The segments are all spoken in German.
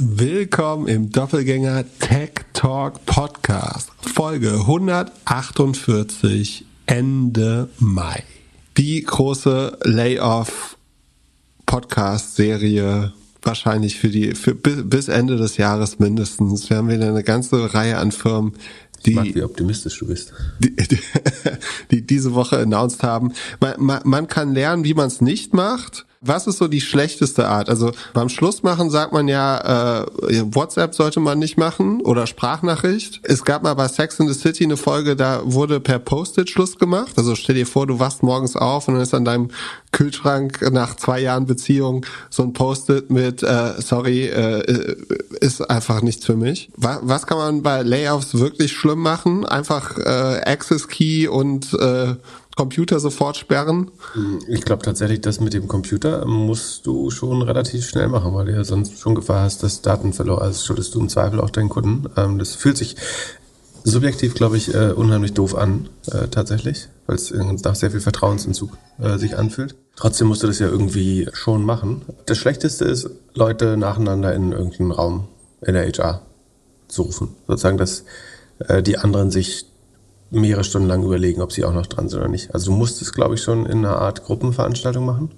Willkommen im Doppelgänger Tech Talk Podcast, Folge 148, Ende Mai. Die große Layoff Podcast Serie wahrscheinlich für die für bis Ende des Jahres mindestens. Wir haben wieder eine ganze Reihe an Firmen, die, mag, wie optimistisch du bist. Die, die, die diese Woche announced haben. Man, man, man kann lernen, wie man es nicht macht. Was ist so die schlechteste Art? Also beim Schluss machen sagt man ja, äh, WhatsApp sollte man nicht machen oder Sprachnachricht. Es gab mal bei Sex in the City eine Folge, da wurde per Post-it Schluss gemacht. Also stell dir vor, du wachst morgens auf und dann ist an deinem Kühlschrank nach zwei Jahren Beziehung so ein Post-it mit äh, sorry, äh, ist einfach nichts für mich. Was, was kann man bei Layoffs wirklich schlimm machen? Einfach äh, Access Key und äh, Computer sofort sperren? Ich glaube tatsächlich, das mit dem Computer musst du schon relativ schnell machen, weil du ja sonst schon Gefahr hast, dass Daten verloren. Also schuldest du im Zweifel auch deinen Kunden. Ähm, das fühlt sich subjektiv, glaube ich, äh, unheimlich doof an, äh, tatsächlich, weil es nach sehr viel Vertrauensentzug äh, sich anfühlt. Trotzdem musst du das ja irgendwie schon machen. Das Schlechteste ist, Leute nacheinander in irgendeinen Raum in der HR zu rufen. Sozusagen, dass die anderen sich mehrere Stunden lang überlegen, ob sie auch noch dran sind oder nicht. Also du musst es, glaube ich, schon in einer Art Gruppenveranstaltung machen.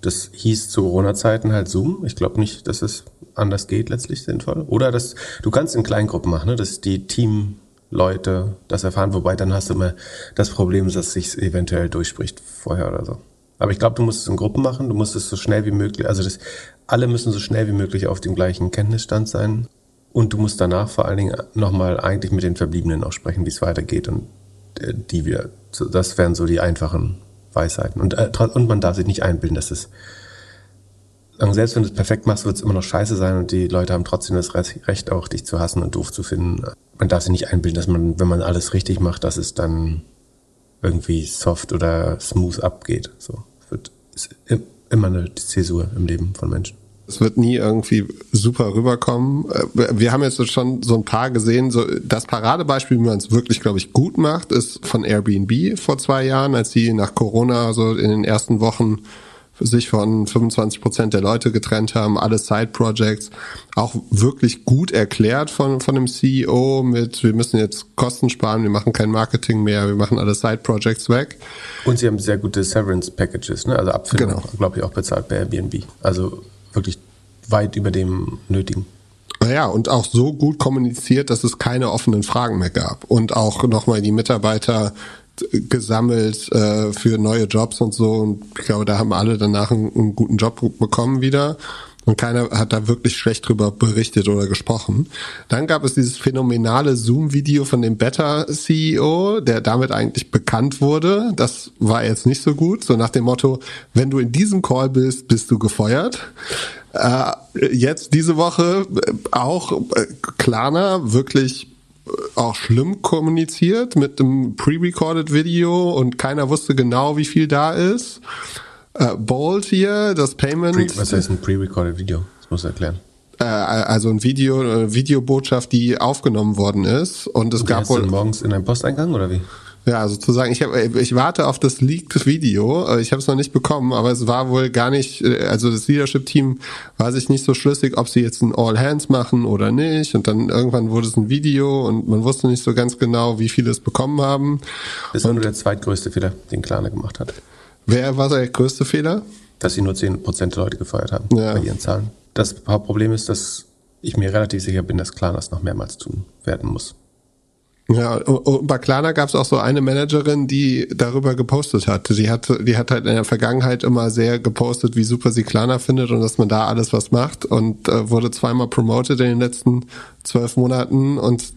Das hieß zu Corona-Zeiten halt Zoom. Ich glaube nicht, dass es anders geht, letztlich sinnvoll. Oder dass du kannst in Kleingruppen machen, ne? dass die Teamleute das erfahren, wobei dann hast du immer das Problem, dass sich eventuell durchspricht vorher oder so. Aber ich glaube, du musst es in Gruppen machen, du musst es so schnell wie möglich, also das, alle müssen so schnell wie möglich auf dem gleichen Kenntnisstand sein. Und du musst danach vor allen Dingen nochmal eigentlich mit den Verbliebenen auch sprechen, wie es weitergeht und äh, die wieder. Das wären so die einfachen Weisheiten. Und, äh, und man darf sich nicht einbilden, dass es selbst wenn du es perfekt machst, wird es immer noch scheiße sein und die Leute haben trotzdem das Recht, auch dich zu hassen und doof zu finden. Man darf sich nicht einbilden, dass man, wenn man alles richtig macht, dass es dann irgendwie soft oder smooth abgeht. So es wird immer eine Zäsur im Leben von Menschen. Es wird nie irgendwie super rüberkommen. Äh, wir haben jetzt schon so ein paar gesehen. So das Paradebeispiel, wie man es wirklich, glaube ich, gut macht, ist von Airbnb vor zwei Jahren, als sie nach Corona so in den ersten Wochen sich von 25 Prozent der Leute getrennt haben, alle Side-Projects, auch wirklich gut erklärt von, von dem CEO mit, wir müssen jetzt Kosten sparen, wir machen kein Marketing mehr, wir machen alle Side-Projects weg. Und sie haben sehr gute Severance-Packages, ne? also Abfindung, genau. glaube ich, auch bezahlt bei Airbnb. Also wirklich weit über dem Nötigen. Naja, und auch so gut kommuniziert, dass es keine offenen Fragen mehr gab. Und auch nochmal die Mitarbeiter gesammelt äh, für neue Jobs und so. Und ich glaube, da haben alle danach einen, einen guten Job bekommen wieder. Und keiner hat da wirklich schlecht drüber berichtet oder gesprochen. Dann gab es dieses phänomenale Zoom-Video von dem Better-CEO, der damit eigentlich bekannt wurde. Das war jetzt nicht so gut. So nach dem Motto, wenn du in diesem Call bist, bist du gefeuert. Äh, jetzt diese Woche äh, auch äh, Klarna wirklich äh, auch schlimm kommuniziert mit einem pre-recorded Video und keiner wusste genau, wie viel da ist. Äh, Bolt hier, das Payment. Pre was heißt ein pre-recorded Video? Das muss erklären. Äh, also ein Video, eine Videobotschaft, die aufgenommen worden ist und es und gab wohl morgens in einem Posteingang oder wie? Ja, sozusagen, ich, hab, ich warte auf das leaked Video. Äh, ich habe es noch nicht bekommen, aber es war wohl gar nicht, äh, also das Leadership-Team war sich nicht so schlüssig, ob sie jetzt ein All Hands machen oder nicht. Und dann irgendwann wurde es ein Video und man wusste nicht so ganz genau, wie viele es bekommen haben. Das war nur der zweitgrößte Fehler, den Klarna gemacht hat. Wer war der größte Fehler? Dass sie nur 10% der Leute gefeuert haben ja. bei ihren Zahlen. Das Hauptproblem ist, dass ich mir relativ sicher bin, dass Klarna das noch mehrmals tun werden muss. Ja, und bei Klarna gab es auch so eine Managerin, die darüber gepostet hat. Die hat, die hat halt in der Vergangenheit immer sehr gepostet, wie super sie Klarna findet und dass man da alles was macht und äh, wurde zweimal promoted in den letzten zwölf Monaten und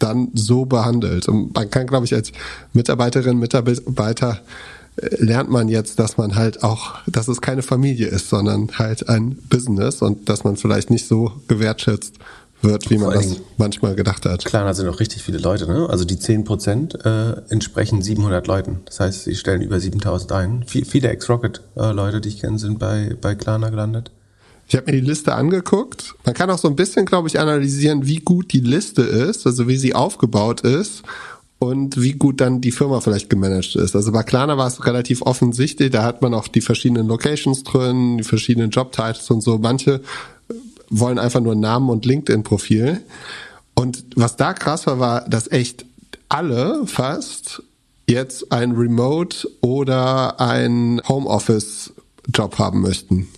dann so behandelt. Und man kann, glaube ich, als Mitarbeiterin, Mitarbeiter lernt man jetzt, dass man halt auch, dass es keine Familie ist, sondern halt ein Business und dass man vielleicht nicht so gewertschätzt wird, wie man das manchmal gedacht hat. Klar, da sind noch richtig viele Leute. Ne? Also die 10 Prozent äh, entsprechen 700 Leuten. Das heißt, sie stellen über 7000 ein. V viele Ex-Rocket-Leute, die ich kenne, sind bei, bei Klarna gelandet. Ich habe mir die Liste angeguckt. Man kann auch so ein bisschen, glaube ich, analysieren, wie gut die Liste ist, also wie sie aufgebaut ist und wie gut dann die Firma vielleicht gemanagt ist. Also bei Klarna war es relativ offensichtlich, da hat man auch die verschiedenen Locations drin, die verschiedenen Jobtitles und so. Manche wollen einfach nur Namen und LinkedIn-Profil. Und was da krass war, war, dass echt alle fast jetzt ein Remote oder ein Homeoffice-Job haben möchten.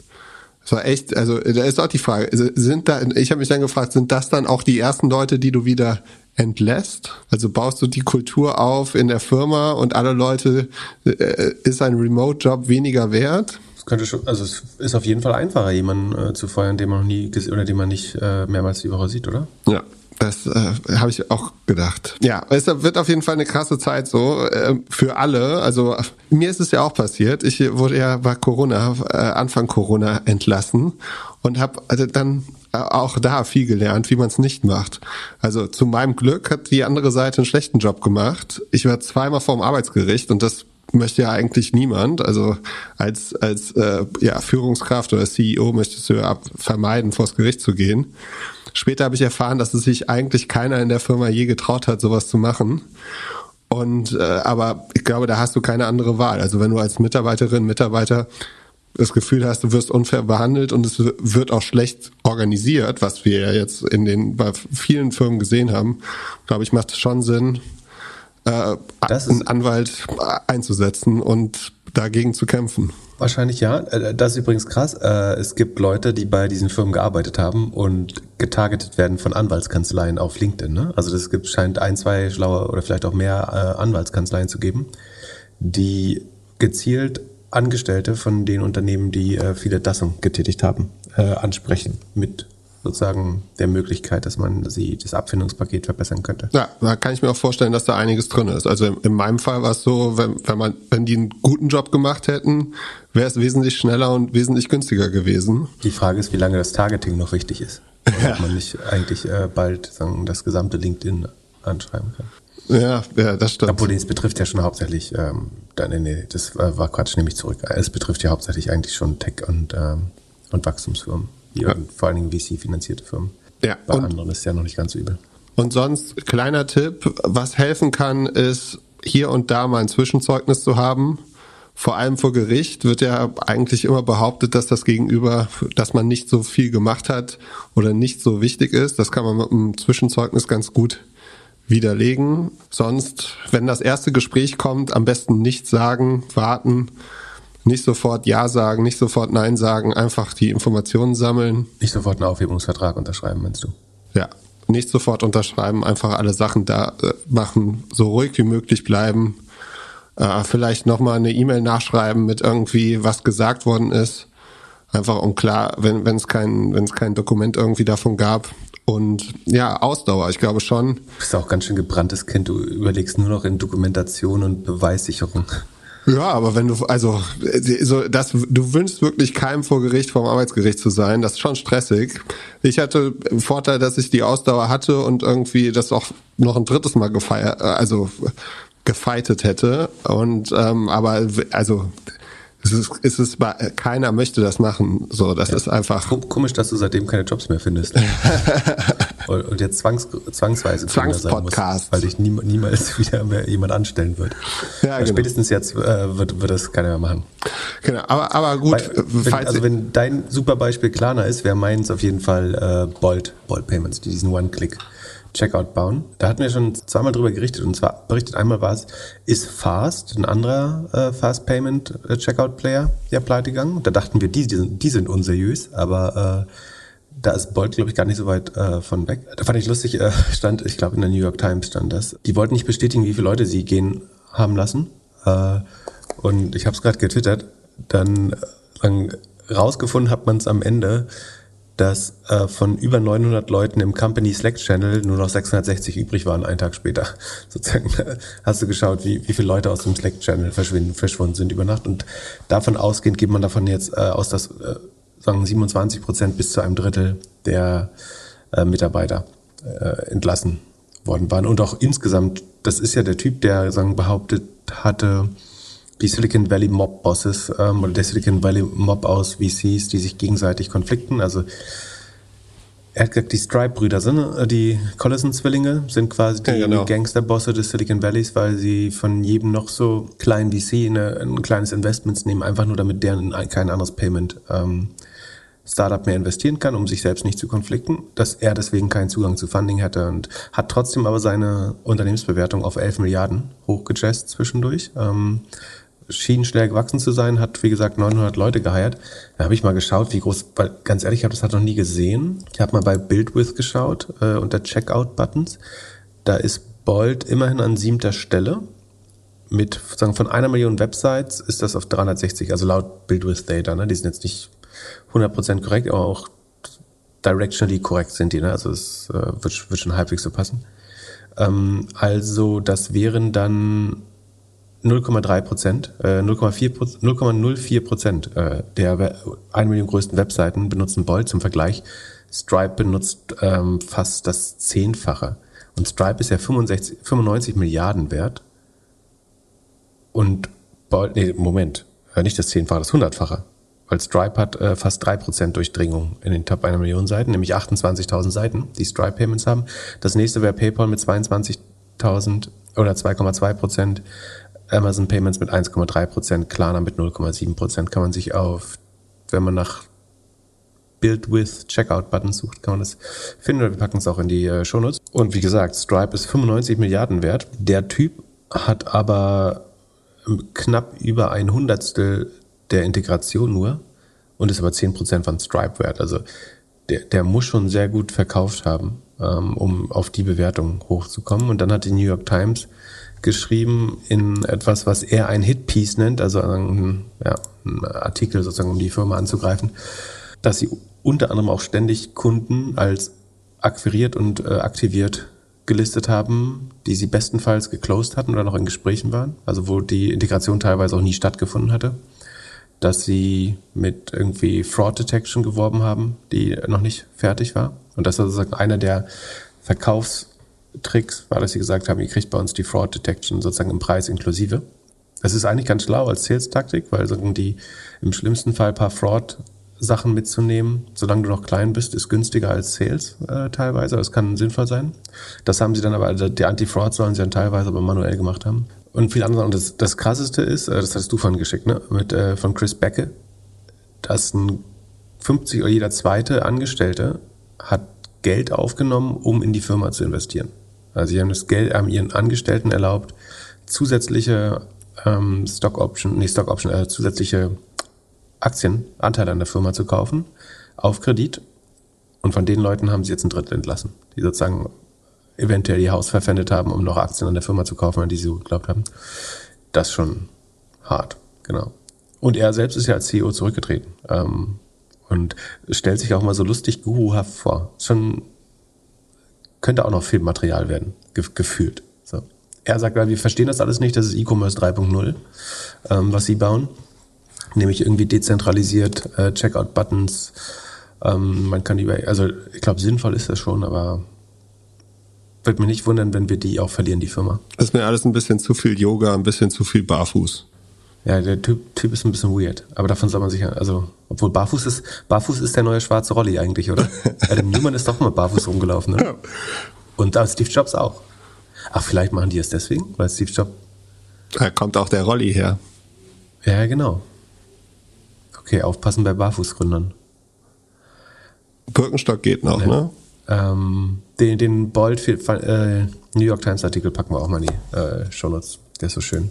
Das war echt, also da ist auch die Frage, sind da, ich habe mich dann gefragt, sind das dann auch die ersten Leute, die du wieder entlässt? Also baust du die Kultur auf in der Firma und alle Leute, äh, ist ein Remote-Job weniger wert? Es könnte schon, also es ist auf jeden Fall einfacher, jemanden äh, zu feuern, den man noch nie oder den man nicht äh, mehrmals die Woche sieht, oder? Ja. Das äh, habe ich auch gedacht. Ja, es wird auf jeden Fall eine krasse Zeit so äh, für alle. Also mir ist es ja auch passiert. Ich wurde ja bei Corona, äh, Anfang Corona entlassen und habe also dann auch da viel gelernt, wie man es nicht macht. Also zu meinem Glück hat die andere Seite einen schlechten Job gemacht. Ich war zweimal vorm Arbeitsgericht und das möchte ja eigentlich niemand. Also als als äh, ja, Führungskraft oder CEO möchtest du ja vermeiden, vors Gericht zu gehen. Später habe ich erfahren, dass es sich eigentlich keiner in der Firma je getraut hat, sowas zu machen. Und äh, aber ich glaube, da hast du keine andere Wahl. Also wenn du als Mitarbeiterin, Mitarbeiter das Gefühl hast, du wirst unfair behandelt und es wird auch schlecht organisiert, was wir ja jetzt in den bei vielen Firmen gesehen haben, glaube ich, macht es schon Sinn, äh, einen Anwalt einzusetzen und dagegen zu kämpfen. Wahrscheinlich ja. Äh, das ist übrigens krass. Äh, es gibt Leute, die bei diesen Firmen gearbeitet haben und getargetet werden von Anwaltskanzleien auf LinkedIn. Ne? Also gibt, scheint ein, zwei schlaue oder vielleicht auch mehr äh, Anwaltskanzleien zu geben, die gezielt Angestellte von den Unternehmen, die viele Entlassungen getätigt haben, ansprechen mit sozusagen der Möglichkeit, dass man sie das Abfindungspaket verbessern könnte. Ja, da kann ich mir auch vorstellen, dass da einiges drin ist. Also in, meinem Fall war es so, wenn, wenn man, wenn die einen guten Job gemacht hätten, wäre es wesentlich schneller und wesentlich günstiger gewesen. Die Frage ist, wie lange das Targeting noch wichtig ist. Ja. Ob man nicht eigentlich äh, bald sagen, das gesamte LinkedIn anschreiben kann. Ja, ja, das stimmt. Obwohl, es betrifft ja schon hauptsächlich, ähm, nee, nee, das war Quatsch, nehme ich zurück. Es betrifft ja hauptsächlich eigentlich schon Tech und, ähm, und Wachstumsfirmen ja. vor allen Dingen VC-finanzierte Firmen. Ja. Bei und, anderen ist ja noch nicht ganz so übel. Und sonst, kleiner Tipp, was helfen kann, ist hier und da mal ein Zwischenzeugnis zu haben. Vor allem vor Gericht wird ja eigentlich immer behauptet, dass das Gegenüber, dass man nicht so viel gemacht hat oder nicht so wichtig ist. Das kann man mit einem Zwischenzeugnis ganz gut widerlegen. Sonst, wenn das erste Gespräch kommt, am besten nichts sagen, warten nicht sofort Ja sagen, nicht sofort Nein sagen, einfach die Informationen sammeln. Nicht sofort einen Aufhebungsvertrag unterschreiben, meinst du? Ja, nicht sofort unterschreiben, einfach alle Sachen da äh, machen, so ruhig wie möglich bleiben. Äh, vielleicht nochmal eine E-Mail nachschreiben mit irgendwie, was gesagt worden ist. Einfach um klar, wenn es kein, wenn es kein Dokument irgendwie davon gab. Und ja, Ausdauer, ich glaube schon. Du bist auch ganz schön gebranntes Kind, du überlegst nur noch in Dokumentation und Beweissicherung. Ja, aber wenn du, also, so, das, du wünschst wirklich keinem vor Gericht, vom Arbeitsgericht zu sein. Das ist schon stressig. Ich hatte einen Vorteil, dass ich die Ausdauer hatte und irgendwie das auch noch ein drittes Mal gefeiert, also gefeitet hätte. Und, ähm, aber, also, es ist, es ist, keiner möchte das machen. So, das ja. ist einfach. Komisch, dass du seitdem keine Jobs mehr findest. und jetzt zwangs, zwangsweise Zwangspodcast. Weil dich nie, niemals wieder mehr jemand anstellen wird. Ja, genau. Spätestens jetzt äh, wird, wird das keiner mehr machen. Genau, aber, aber gut. Weil, wenn, also wenn dein super Beispiel Klarna ist, wäre meins auf jeden Fall äh, Bolt, Bolt Payments, die diesen One-Click. Checkout bauen. Da hatten wir schon zweimal drüber gerichtet und zwar berichtet einmal war es, ist Fast, ein anderer äh, Fast Payment äh, Checkout Player, ja pleite gegangen. Da dachten wir, die, die, sind, unseriös, aber äh, da ist Bolt, glaube ich, gar nicht so weit äh, von weg. Da fand ich lustig, äh, stand, ich glaube in der New York Times stand das. Die wollten nicht bestätigen, wie viele Leute sie gehen haben lassen. Äh, und ich habe es gerade getwittert. Dann, dann rausgefunden hat man es am Ende, dass äh, von über 900 Leuten im Company Slack Channel nur noch 660 übrig waren, einen Tag später. Sozusagen hast du geschaut, wie, wie viele Leute aus dem Slack Channel verschwinden, verschwunden sind über Nacht. Und davon ausgehend geht man davon jetzt äh, aus, dass äh, sagen 27 Prozent bis zu einem Drittel der äh, Mitarbeiter äh, entlassen worden waren. Und auch insgesamt, das ist ja der Typ, der sagen behauptet hatte, die Silicon Valley Mob Bosses ähm, oder der Silicon Valley Mob aus VCs, die sich gegenseitig konflikten. Also er hat gesagt, die Stripe-Brüder sind äh, die Collison-Zwillinge, sind quasi die ja, genau. Gangster-Bosse des Silicon Valleys, weil sie von jedem noch so kleinen VC eine, ein kleines Investments nehmen, einfach nur damit deren kein anderes Payment ähm, Startup mehr investieren kann, um sich selbst nicht zu konflikten, dass er deswegen keinen Zugang zu Funding hätte und hat trotzdem aber seine Unternehmensbewertung auf 11 Milliarden hochgejazzt zwischendurch. Ähm, schien schnell gewachsen zu sein, hat wie gesagt 900 Leute geheiert. Da habe ich mal geschaut, wie groß, weil ganz ehrlich, ich habe das halt noch nie gesehen. Ich habe mal bei BuildWith geschaut äh, unter Checkout-Buttons. Da ist Bolt immerhin an siebter Stelle. Mit sagen von einer Million Websites ist das auf 360, also laut BuildWith Data. Ne? Die sind jetzt nicht 100% korrekt, aber auch directionally korrekt sind die. Ne? Also es äh, wird, wird schon halbwegs so passen. Ähm, also das wären dann 0,3 Prozent, äh, 0,04 Prozent äh, der 1 Million größten Webseiten benutzen Bolt. Zum Vergleich, Stripe benutzt ähm, fast das Zehnfache. Und Stripe ist ja 65, 95 Milliarden wert. Und Bolt, nee, Moment, nicht das Zehnfache, das Hundertfache. Weil Stripe hat äh, fast drei Prozent Durchdringung in den Top einer Million Seiten, nämlich 28.000 Seiten, die Stripe Payments haben. Das nächste wäre PayPal mit 22.000 oder 2,2 Prozent. Amazon Payments mit 1,3 Prozent, Klarna mit 0,7 Prozent. Kann man sich auf, wenn man nach Build with Checkout Button sucht, kann man das finden. Wir packen es auch in die äh, Shownotes. Und wie gesagt, Stripe ist 95 Milliarden wert. Der Typ hat aber knapp über ein Hundertstel der Integration nur und ist aber 10% von Stripe wert. Also der, der muss schon sehr gut verkauft haben, ähm, um auf die Bewertung hochzukommen. Und dann hat die New York Times geschrieben in etwas, was er ein Hit-Piece nennt, also ein, ja, ein Artikel sozusagen, um die Firma anzugreifen, dass sie unter anderem auch ständig Kunden als akquiriert und äh, aktiviert gelistet haben, die sie bestenfalls geclosed hatten oder noch in Gesprächen waren, also wo die Integration teilweise auch nie stattgefunden hatte, dass sie mit irgendwie Fraud Detection geworben haben, die noch nicht fertig war. Und das ist sozusagen einer der Verkaufstricks war, dass sie gesagt haben, ihr kriegt bei uns die Fraud Detection sozusagen im Preis inklusive. Das ist eigentlich ganz schlau als Sales-Taktik, weil sozusagen die im schlimmsten Fall paar Fraud Sachen mitzunehmen, solange du noch klein bist, ist günstiger als Sales äh, teilweise. Das kann sinnvoll sein. Das haben sie dann aber, also die Anti-Fraud sollen sie dann teilweise aber manuell gemacht haben. Und viel andere. Und das, das krasseste ist, äh, das hast du vorhin geschickt, ne? Mit, äh, von Chris Becke, dass ein 50 oder jeder zweite Angestellte hat Geld aufgenommen, um in die Firma zu investieren. Also sie haben das Geld, haben ihren Angestellten erlaubt, zusätzliche ähm, Stock Option, nee, Stock Option, äh, zusätzliche Aktienanteile an der Firma zu kaufen, auf Kredit. Und von den Leuten haben sie jetzt ein Drittel entlassen, die sozusagen eventuell ihr Haus verpfändet haben, um noch Aktien an der Firma zu kaufen, an die sie geglaubt haben. Das ist schon hart, genau. Und er selbst ist ja als CEO zurückgetreten. Ähm, und stellt sich auch mal so lustig guruhaft vor. Schon könnte auch noch Filmmaterial werden, ge gefühlt. So. Er sagt, wir verstehen das alles nicht, das ist E-Commerce 3.0, ähm, was sie bauen nämlich irgendwie dezentralisiert, äh, Checkout-Buttons. Ähm, man kann die, also ich glaube, sinnvoll ist das schon, aber wird mir nicht wundern, wenn wir die auch verlieren, die Firma. Das ist mir alles ein bisschen zu viel Yoga, ein bisschen zu viel Barfuß. Ja, der Typ, typ ist ein bisschen weird, aber davon soll man sich, also, obwohl Barfuß ist, Barfuß ist der neue schwarze Rolli eigentlich, oder? Adam Newman ist doch immer barfuß rumgelaufen, ne? Und da Steve Jobs auch. Ach, vielleicht machen die es deswegen, weil Steve Jobs. Da kommt auch der Rolli her. Ja, genau. Okay, aufpassen bei Barfußgründern. Birkenstock geht noch, ja. ne? Ähm, den, den Bold äh, New York Times Artikel packen wir auch mal in die äh, Shownotes. Der ist so schön.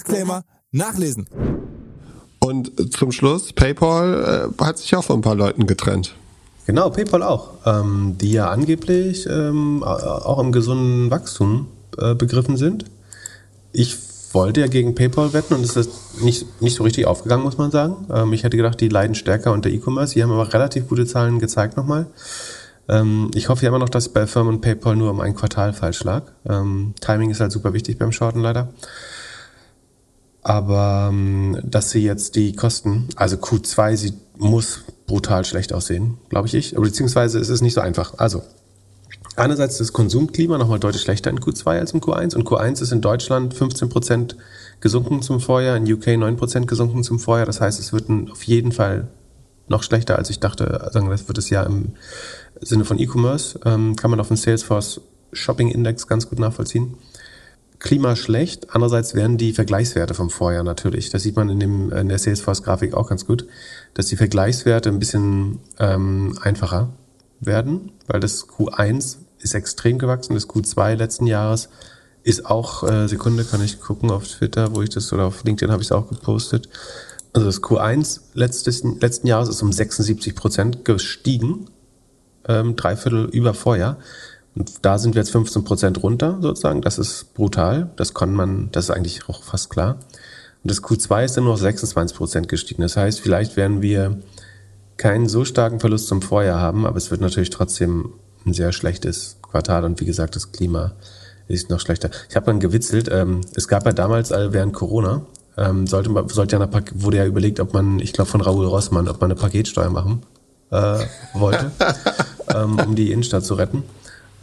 Disclaimer nachlesen. Und zum Schluss, PayPal äh, hat sich auch von ein paar Leuten getrennt. Genau, PayPal auch, ähm, die ja angeblich ähm, auch im gesunden Wachstum äh, begriffen sind. Ich wollte ja gegen PayPal wetten und es ist nicht, nicht so richtig aufgegangen, muss man sagen. Ähm, ich hätte gedacht, die leiden stärker unter E-Commerce. Die haben aber relativ gute Zahlen gezeigt nochmal. Ähm, ich hoffe ja immer noch, dass bei Firmen PayPal nur um ein Quartal falsch lag. Ähm, Timing ist halt super wichtig beim Shorten leider. Aber ähm, dass sie jetzt die Kosten, also Q2, sie muss brutal schlecht aussehen, glaube ich ich. Beziehungsweise es ist nicht so einfach. Also einerseits das Konsumklima nochmal deutlich schlechter in Q2 als im Q1 und Q1 ist in Deutschland 15 Prozent gesunken zum Vorjahr, in UK 9 Prozent gesunken zum Vorjahr. Das heißt, es wird auf jeden Fall noch schlechter, als ich dachte. Sagen das wird es ja im Sinne von E-Commerce. Ähm, kann man auf dem Salesforce Shopping Index ganz gut nachvollziehen. Klima schlecht. Andererseits werden die Vergleichswerte vom Vorjahr natürlich. Das sieht man in, dem, in der Salesforce-Grafik auch ganz gut, dass die Vergleichswerte ein bisschen ähm, einfacher werden, weil das Q1 ist extrem gewachsen, das Q2 letzten Jahres ist auch, äh, Sekunde, kann ich gucken auf Twitter, wo ich das, oder auf LinkedIn habe ich es auch gepostet. Also das Q1 letztes, letzten Jahres ist um 76 Prozent gestiegen, ähm, dreiviertel über Vorjahr. Und da sind wir jetzt 15 Prozent runter, sozusagen. Das ist brutal. Das kann man, das ist eigentlich auch fast klar. Und das Q2 ist dann nur noch 26 Prozent gestiegen. Das heißt, vielleicht werden wir keinen so starken Verlust zum Vorjahr haben, aber es wird natürlich trotzdem ein sehr schlechtes Quartal. Und wie gesagt, das Klima ist noch schlechter. Ich habe dann gewitzelt, ähm, es gab ja damals äh, während Corona, ähm, sollte, man, sollte ja eine, wurde ja überlegt, ob man, ich glaube von Raoul Rossmann, ob man eine Paketsteuer machen äh, wollte, ähm, um die Innenstadt zu retten.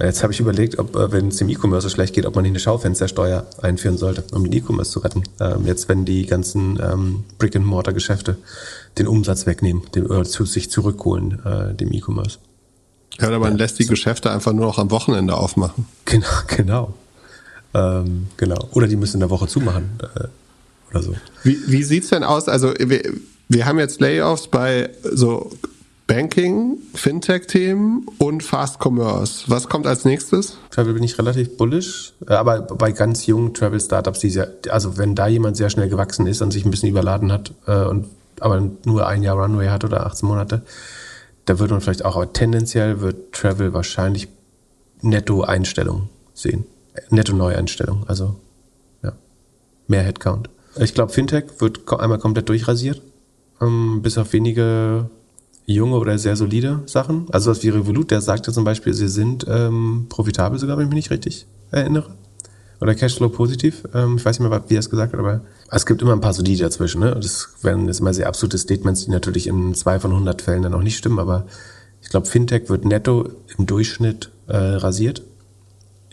Jetzt habe ich überlegt, ob, äh, wenn es dem E-Commerce so schlecht geht, ob man nicht eine Schaufenstersteuer einführen sollte, um den E-Commerce zu retten. Ähm, jetzt, wenn die ganzen ähm, Brick-and-Mortar-Geschäfte den Umsatz wegnehmen, den, oder zu, sich zurückholen, äh, dem E-Commerce. Ja, aber man ja, lässt die so. Geschäfte einfach nur noch am Wochenende aufmachen. Genau, genau. Ähm, genau. Oder die müssen in der Woche zumachen. Äh, oder so. Wie, wie sieht's denn aus? Also wir, wir haben jetzt Layoffs bei so Banking, Fintech-Themen und Fast Commerce. Was kommt als nächstes? Travel bin ich relativ bullish, äh, aber bei ganz jungen Travel-Startups, also wenn da jemand sehr schnell gewachsen ist und sich ein bisschen überladen hat äh, und aber nur ein Jahr Runway hat oder 18 Monate, da würde man vielleicht auch, aber tendenziell wird Travel wahrscheinlich Netto-Einstellung sehen. Netto-Neueinstellung, also ja, mehr Headcount. Ich glaube, Fintech wird einmal komplett durchrasiert, ähm, bis auf wenige junge oder sehr solide Sachen. Also was wie Revolut, der sagte zum Beispiel, sie sind ähm, profitabel sogar, wenn ich mich nicht richtig erinnere. Oder Cashflow positiv. Ähm, ich weiß nicht mehr, wie er es gesagt hat, aber es gibt immer ein paar solide dazwischen. Ne? Das werden jetzt immer sehr absolute Statements, die natürlich in zwei von 100 Fällen dann auch nicht stimmen, aber ich glaube, Fintech wird netto im Durchschnitt äh, rasiert.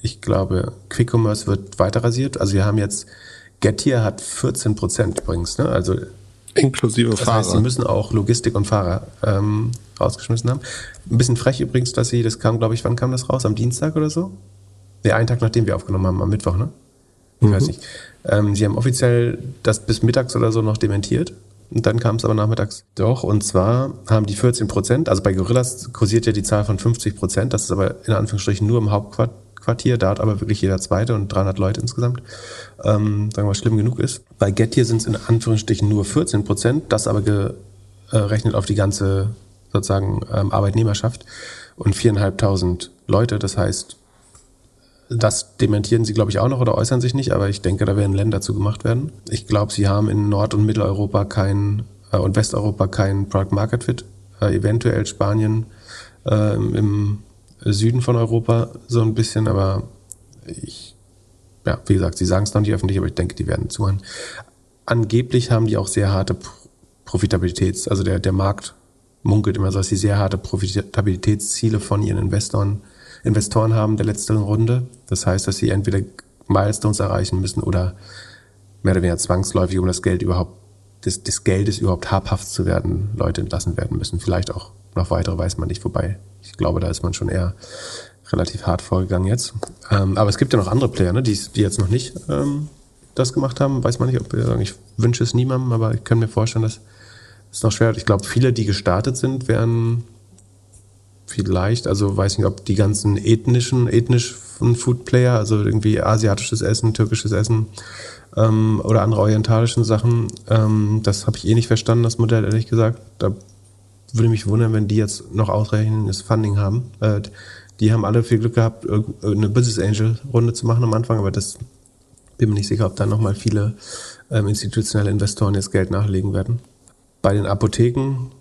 Ich glaube, Quick Commerce wird weiter rasiert. Also wir haben jetzt, Getir hat 14 Prozent übrigens. Ne? Also Inklusive das Fahrer. Heißt, sie müssen auch Logistik und Fahrer ähm, rausgeschmissen haben. Ein bisschen frech übrigens, dass sie, das kam, glaube ich, wann kam das raus? Am Dienstag oder so? Ja, einen Tag nachdem wir aufgenommen haben, am Mittwoch, ne? Ich mhm. weiß nicht. Ähm, sie haben offiziell das bis mittags oder so noch dementiert. Und dann kam es aber nachmittags doch. Und zwar haben die 14 Prozent, also bei Gorillas kursiert ja die Zahl von 50 Prozent. Das ist aber in Anführungsstrichen nur im Hauptquartier Quartier, da hat aber wirklich jeder zweite und 300 Leute insgesamt, ähm, sagen wir, schlimm genug ist. Bei Gettier sind es in Anführungsstrichen nur 14 Prozent, das aber gerechnet äh, auf die ganze sozusagen ähm, Arbeitnehmerschaft und viereinhalbtausend Leute. Das heißt, das dementieren sie, glaube ich, auch noch oder äußern sich nicht, aber ich denke, da werden Länder zu gemacht werden. Ich glaube, sie haben in Nord- und Mitteleuropa kein äh, und Westeuropa kein Product Market Fit. Äh, eventuell Spanien äh, im Süden von Europa so ein bisschen, aber ich, ja, wie gesagt, sie sagen es noch nicht öffentlich, aber ich denke, die werden zuhören. Angeblich haben die auch sehr harte Profitabilitäts, also der, der Markt munkelt immer so, dass sie sehr harte Profitabilitätsziele von ihren Investoren, Investoren haben der letzten Runde. Das heißt, dass sie entweder Milestones erreichen müssen oder mehr oder weniger zwangsläufig, um das Geld überhaupt, des, des Geldes überhaupt habhaft zu werden, Leute entlassen werden müssen. Vielleicht auch noch weitere weiß man nicht, wobei ich glaube, da ist man schon eher relativ hart vorgegangen jetzt. Ähm, aber es gibt ja noch andere Player, ne, die, die jetzt noch nicht ähm, das gemacht haben. Weiß man nicht, ob wir sagen, ich wünsche es niemandem, aber ich kann mir vorstellen, dass es noch schwer wird. Ich glaube, viele, die gestartet sind, werden vielleicht, also weiß nicht, ob die ganzen ethnischen, ethnischen Food Player, also irgendwie asiatisches Essen, türkisches Essen ähm, oder andere orientalischen Sachen, ähm, das habe ich eh nicht verstanden, das Modell, ehrlich gesagt. Da würde mich wundern, wenn die jetzt noch ausreichendes Funding haben. Äh, die haben alle viel Glück gehabt, eine Business Angel Runde zu machen am Anfang, aber das bin mir nicht sicher, ob da nochmal viele ähm, institutionelle Investoren jetzt Geld nachlegen werden. Bei den Apotheken,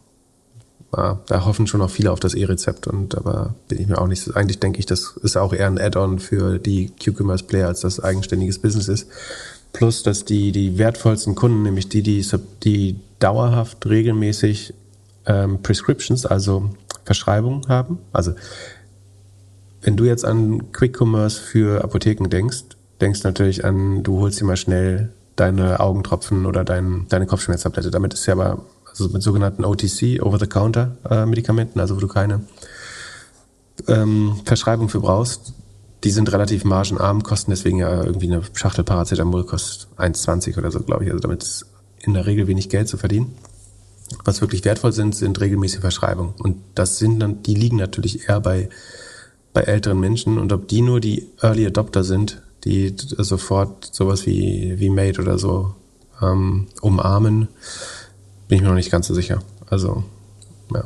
ja, da hoffen schon auch viele auf das E-Rezept und aber bin ich mir auch nicht, eigentlich denke ich, das ist auch eher ein Add-on für die Q-Commerce Player, als das eigenständiges Business ist. Plus, dass die, die wertvollsten Kunden, nämlich die, die, die dauerhaft regelmäßig ähm, Prescriptions, also Verschreibungen haben. Also wenn du jetzt an Quick Commerce für Apotheken denkst, denkst natürlich an, du holst dir mal schnell deine Augentropfen oder dein, deine Kopfschmerztablette. Damit ist ja aber also mit sogenannten OTC, Over-the-Counter-Medikamenten, also wo du keine ähm, Verschreibung für brauchst, die sind relativ margenarm, kosten deswegen ja irgendwie eine Schachtel Paracetamol kostet 1,20 oder so, glaube ich. Also damit ist in der Regel wenig Geld zu verdienen. Was wirklich wertvoll sind, sind regelmäßige Verschreibungen. Und das sind dann, die liegen natürlich eher bei, bei älteren Menschen. Und ob die nur die Early Adopter sind, die sofort sowas wie, wie Made oder so ähm, umarmen, bin ich mir noch nicht ganz so sicher. Also, ja.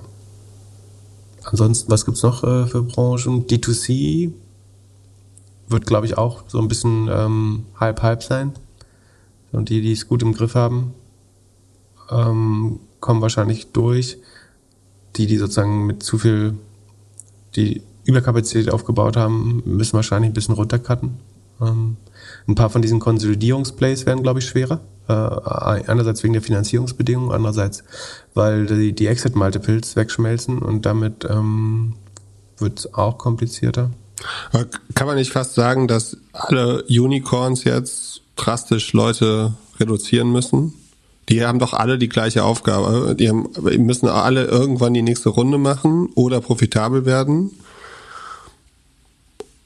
Ansonsten, was gibt's noch äh, für Branchen? D2C wird, glaube ich, auch so ein bisschen ähm, halb-halb sein. Und die, die es gut im Griff haben, ähm, kommen wahrscheinlich durch. Die, die sozusagen mit zu viel die Überkapazität aufgebaut haben, müssen wahrscheinlich ein bisschen runtercutten. Ähm, ein paar von diesen Konsolidierungsplays werden, glaube ich, schwerer. Äh, einerseits wegen der Finanzierungsbedingungen, andererseits, weil die, die Exit-Multiples wegschmelzen und damit ähm, wird es auch komplizierter. Kann man nicht fast sagen, dass alle Unicorns jetzt drastisch Leute reduzieren müssen? Die haben doch alle die gleiche Aufgabe. Die haben, müssen alle irgendwann die nächste Runde machen oder profitabel werden.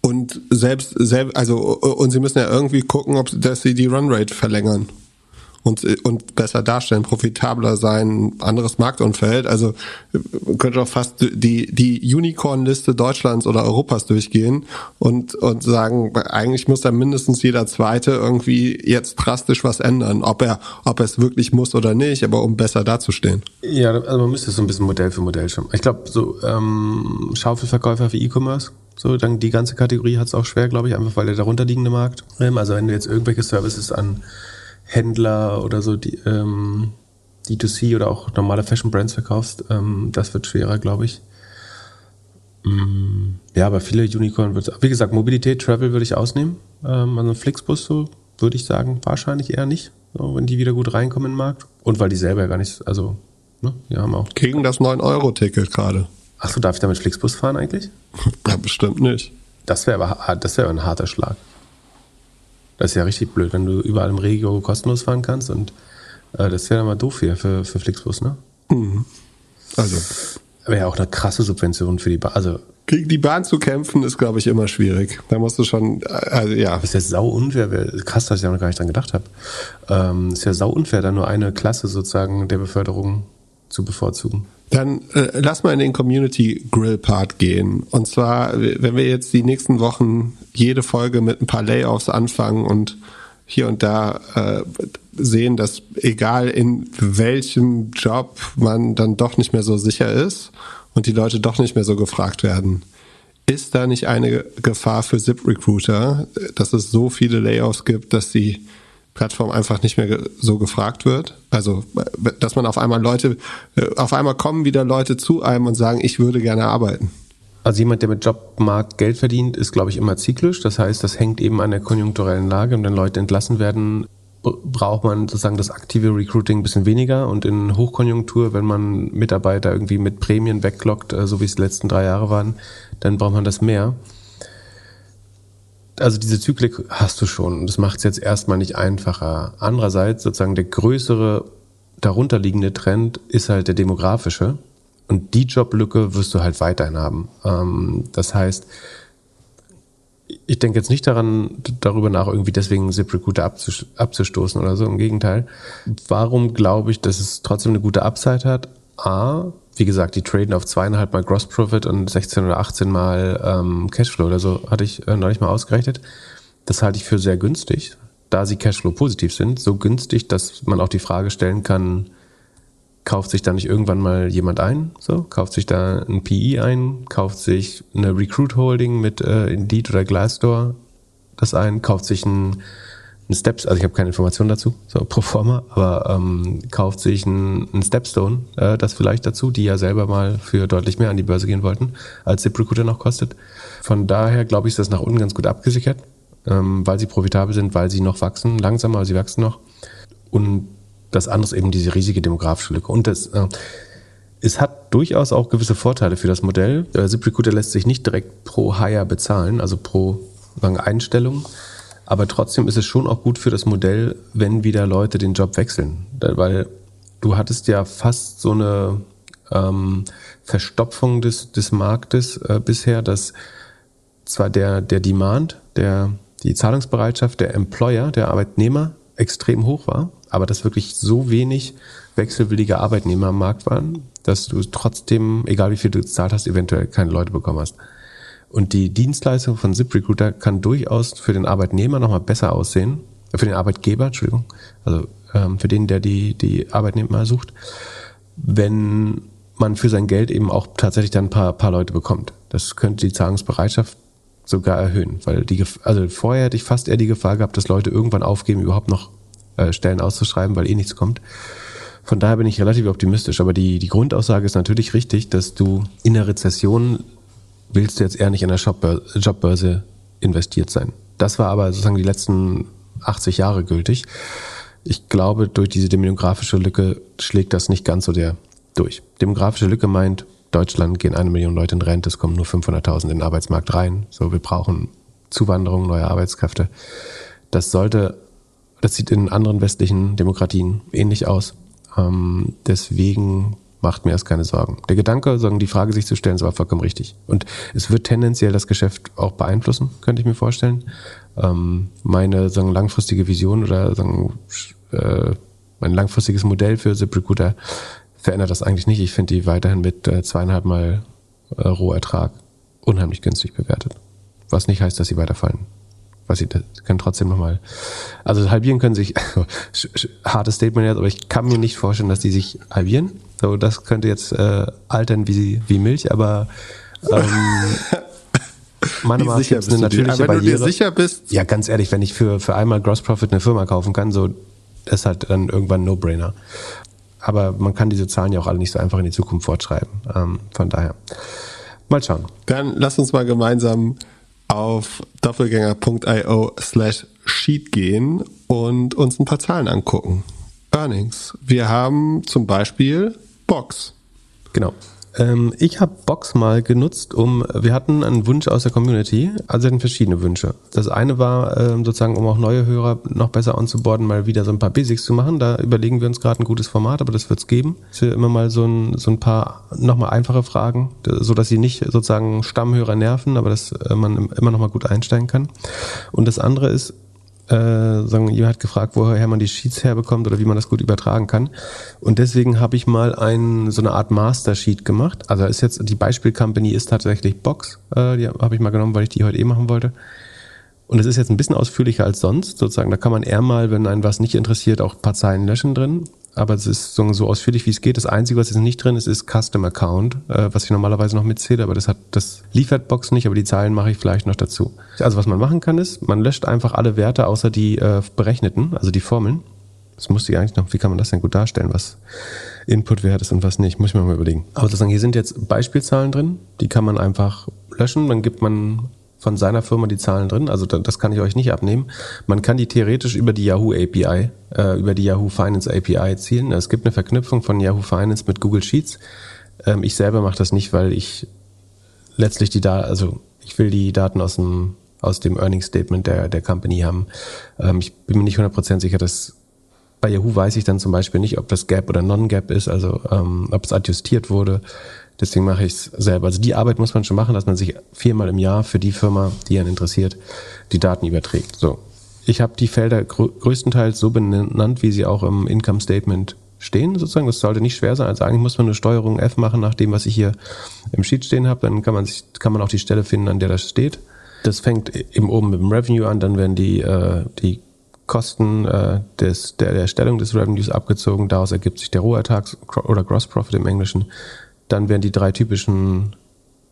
Und selbst, selbst, also, und sie müssen ja irgendwie gucken, ob, dass sie die Runrate verlängern und, und besser darstellen, profitabler sein, anderes Marktumfeld. Also könnte doch fast die, die Unicorn-Liste Deutschlands oder Europas durchgehen und, und sagen, eigentlich muss da mindestens jeder Zweite irgendwie jetzt drastisch was ändern, ob er, ob er es wirklich muss oder nicht, aber um besser dazustehen. Ja, also man müsste so ein bisschen Modell für Modell schauen. Ich glaube, so ähm, Schaufelverkäufer für E-Commerce, so, dann die ganze Kategorie hat es auch schwer, glaube ich, einfach weil der darunterliegende Markt. Also wenn du jetzt irgendwelche Services an Händler oder so, die ähm, D2C oder auch normale Fashion Brands verkaufst, ähm, das wird schwerer, glaube ich. Mm, ja, aber viele Unicorn wird Wie gesagt, Mobilität, Travel würde ich ausnehmen. Ähm, also Flixbus so würde ich sagen, wahrscheinlich eher nicht, so, wenn die wieder gut reinkommen in den Markt. Und weil die selber ja gar nicht, also, ne, die haben auch. Gegen das 9-Euro-Ticket gerade. Achso, darf ich damit Flixbus fahren eigentlich? Ja, bestimmt nicht. Das wäre aber das wäre ein harter Schlag. Das ist ja richtig blöd, wenn du überall im Regio kostenlos fahren kannst und äh, das wäre dann mal doof hier für, für Flixbus, ne? Mhm. Also. Wäre ja auch eine krasse Subvention für die Bahn. Also, gegen die Bahn zu kämpfen ist, glaube ich, immer schwierig. Da musst du schon, also ja. Das ist ja sau unfair. Krass, dass ich da noch gar nicht dran gedacht habe. Ähm, ist ja sau unfair, da nur eine Klasse sozusagen der Beförderung zu bevorzugen. Dann äh, lass mal in den Community Grill Part gehen. Und zwar, wenn wir jetzt die nächsten Wochen jede Folge mit ein paar Layoffs anfangen und hier und da äh, sehen, dass egal in welchem Job man dann doch nicht mehr so sicher ist und die Leute doch nicht mehr so gefragt werden. Ist da nicht eine Gefahr für ZipRecruiter, dass es so viele Layoffs gibt, dass die Plattform einfach nicht mehr so gefragt wird. Also, dass man auf einmal Leute, äh, auf einmal kommen wieder Leute zu einem und sagen, ich würde gerne arbeiten. Also jemand, der mit Jobmarkt Geld verdient, ist, glaube ich, immer zyklisch. Das heißt, das hängt eben an der konjunkturellen Lage. Und wenn Leute entlassen werden, braucht man sozusagen das aktive Recruiting ein bisschen weniger. Und in Hochkonjunktur, wenn man Mitarbeiter irgendwie mit Prämien weglockt, äh, so wie es die letzten drei Jahre waren, dann braucht man das mehr also diese Zyklik hast du schon und das macht es jetzt erstmal nicht einfacher. Andererseits sozusagen der größere darunterliegende Trend ist halt der demografische und die Joblücke wirst du halt weiterhin haben. Ähm, das heißt, ich denke jetzt nicht daran, darüber nach, irgendwie deswegen ZipRecruiter abzustoßen oder so. Im Gegenteil. Warum glaube ich, dass es trotzdem eine gute Upside hat? A, wie gesagt, die traden auf zweieinhalb Mal Gross Profit und 16 oder 18 Mal ähm, Cashflow oder so, hatte ich äh, neulich mal ausgerechnet. Das halte ich für sehr günstig, da sie Cashflow positiv sind. So günstig, dass man auch die Frage stellen kann, kauft sich da nicht irgendwann mal jemand ein? So, kauft sich da ein PE ein, kauft sich eine Recruit Holding mit äh, Indeed oder Glassdoor das ein, kauft sich ein ein Steps, also ich habe keine Informationen dazu, so pro forma, aber ähm, kauft sich ein, ein Stepstone, äh, das vielleicht dazu, die ja selber mal für deutlich mehr an die Börse gehen wollten, als ZipRecruiter noch kostet. Von daher glaube ich, ist das nach unten ganz gut abgesichert. ähm, weil sie profitabel sind, weil sie noch wachsen, langsamer, aber sie wachsen noch. Und das andere ist eben diese riesige demografische Lücke. Und das, äh, es hat durchaus auch gewisse Vorteile für das Modell. Äh, ZipRecruiter lässt sich nicht direkt pro Hire bezahlen, also pro sagen, Einstellung. Aber trotzdem ist es schon auch gut für das Modell, wenn wieder Leute den Job wechseln. Weil du hattest ja fast so eine ähm, Verstopfung des, des Marktes äh, bisher, dass zwar der, der Demand, der, die Zahlungsbereitschaft der Employer, der Arbeitnehmer extrem hoch war, aber dass wirklich so wenig wechselwillige Arbeitnehmer am Markt waren, dass du trotzdem, egal wie viel du gezahlt hast, eventuell keine Leute bekommen hast. Und die Dienstleistung von ZipRecruiter kann durchaus für den Arbeitnehmer nochmal besser aussehen, für den Arbeitgeber, Entschuldigung, also ähm, für den, der die, die Arbeitnehmer sucht, wenn man für sein Geld eben auch tatsächlich dann ein paar, paar Leute bekommt. Das könnte die Zahlungsbereitschaft sogar erhöhen, weil die, also vorher hätte ich fast eher die Gefahr gehabt, dass Leute irgendwann aufgeben, überhaupt noch äh, Stellen auszuschreiben, weil eh nichts kommt. Von daher bin ich relativ optimistisch. Aber die, die Grundaussage ist natürlich richtig, dass du in der Rezession willst du jetzt eher nicht in der Jobbörse investiert sein. Das war aber sozusagen die letzten 80 Jahre gültig. Ich glaube, durch diese demografische Lücke schlägt das nicht ganz so der durch. Demografische Lücke meint, Deutschland gehen eine Million Leute in Rente, es kommen nur 500.000 in den Arbeitsmarkt rein. So, wir brauchen Zuwanderung, neue Arbeitskräfte. Das sollte, das sieht in anderen westlichen Demokratien ähnlich aus. Ähm, deswegen macht mir erst keine Sorgen. Der Gedanke, sagen, die Frage sich zu stellen, ist aber vollkommen richtig. Und es wird tendenziell das Geschäft auch beeinflussen, könnte ich mir vorstellen. Ähm, meine sagen, langfristige Vision oder sagen, äh, mein langfristiges Modell für ZipRecruiter verändert das eigentlich nicht. Ich finde die weiterhin mit äh, zweieinhalb Mal äh, Rohertrag unheimlich günstig bewertet. Was nicht heißt, dass sie weiterfallen. Was sie können trotzdem nochmal. Also halbieren können sich, hartes Statement jetzt, aber ich kann mir nicht vorstellen, dass die sich halbieren. So, das könnte jetzt äh, altern wie, wie Milch, aber ähm, meiner Meinung nach ist eine natürliche aber Barriere. Wenn du dir sicher bist. Ja, ganz ehrlich, wenn ich für, für einmal Gross Profit eine Firma kaufen kann, so, das ist halt dann irgendwann ein No-Brainer. Aber man kann diese Zahlen ja auch alle nicht so einfach in die Zukunft fortschreiben. Ähm, von daher. Mal schauen. Dann lass uns mal gemeinsam auf doppelgänger.io slash sheet gehen und uns ein paar Zahlen angucken. Earnings. Wir haben zum Beispiel Box. Genau. Ähm, ich habe Box mal genutzt, um, wir hatten einen Wunsch aus der Community, also hatten verschiedene Wünsche. Das eine war ähm, sozusagen, um auch neue Hörer noch besser onzuboarden, mal wieder so ein paar Basics zu machen. Da überlegen wir uns gerade ein gutes Format, aber das wird's geben. Für immer mal so ein, so ein paar nochmal einfache Fragen, so dass sie nicht sozusagen Stammhörer nerven, aber dass äh, man immer noch mal gut einsteigen kann. Und das andere ist, äh, sagen, jemand hat gefragt, woher man die Sheets herbekommt oder wie man das gut übertragen kann. Und deswegen habe ich mal ein, so eine Art Master Sheet gemacht. Also ist jetzt die Beispiel-Company ist tatsächlich Box. Äh, die habe ich mal genommen, weil ich die heute eh machen wollte. Und es ist jetzt ein bisschen ausführlicher als sonst, sozusagen. Da kann man eher mal, wenn einen was nicht interessiert, auch ein paar Zeilen löschen drin aber es ist so, so ausführlich wie es geht. Das Einzige, was jetzt nicht drin ist, ist Custom Account, äh, was ich normalerweise noch mitzähle, aber das hat das liefert Box nicht, aber die Zahlen mache ich vielleicht noch dazu. Also was man machen kann ist, man löscht einfach alle Werte außer die äh, berechneten, also die Formeln. Das musste ich eigentlich noch, wie kann man das denn gut darstellen, was Inputwert ist und was nicht, muss ich mir mal überlegen. Aber sozusagen, hier sind jetzt Beispielzahlen drin, die kann man einfach löschen, dann gibt man von seiner Firma die Zahlen drin. Also das kann ich euch nicht abnehmen. Man kann die theoretisch über die Yahoo API, äh, über die Yahoo Finance API erzielen. Es gibt eine Verknüpfung von Yahoo Finance mit Google Sheets. Ähm, ich selber mache das nicht, weil ich letztlich die Daten, also ich will die Daten aus dem aus dem Earnings Statement der der Company haben. Ähm, ich bin mir nicht 100% sicher, dass bei Yahoo weiß ich dann zum Beispiel nicht, ob das Gap oder Non-Gap ist, also ähm, ob es adjustiert wurde. Deswegen mache ich es selber. Also die Arbeit muss man schon machen, dass man sich viermal im Jahr für die Firma, die einen interessiert, die Daten überträgt. So. Ich habe die Felder grö größtenteils so benannt, wie sie auch im Income Statement stehen, sozusagen. Das sollte nicht schwer sein. Also eigentlich muss man eine Steuerung F machen nach dem, was ich hier im Sheet stehen habe. Dann kann man sich, kann man auch die Stelle finden, an der das steht. Das fängt eben oben mit dem Revenue an, dann werden die, äh, die Kosten äh, des, der Erstellung des Revenues abgezogen. Daraus ergibt sich der Rohertrag oder Gross Profit im Englischen. Dann werden die drei typischen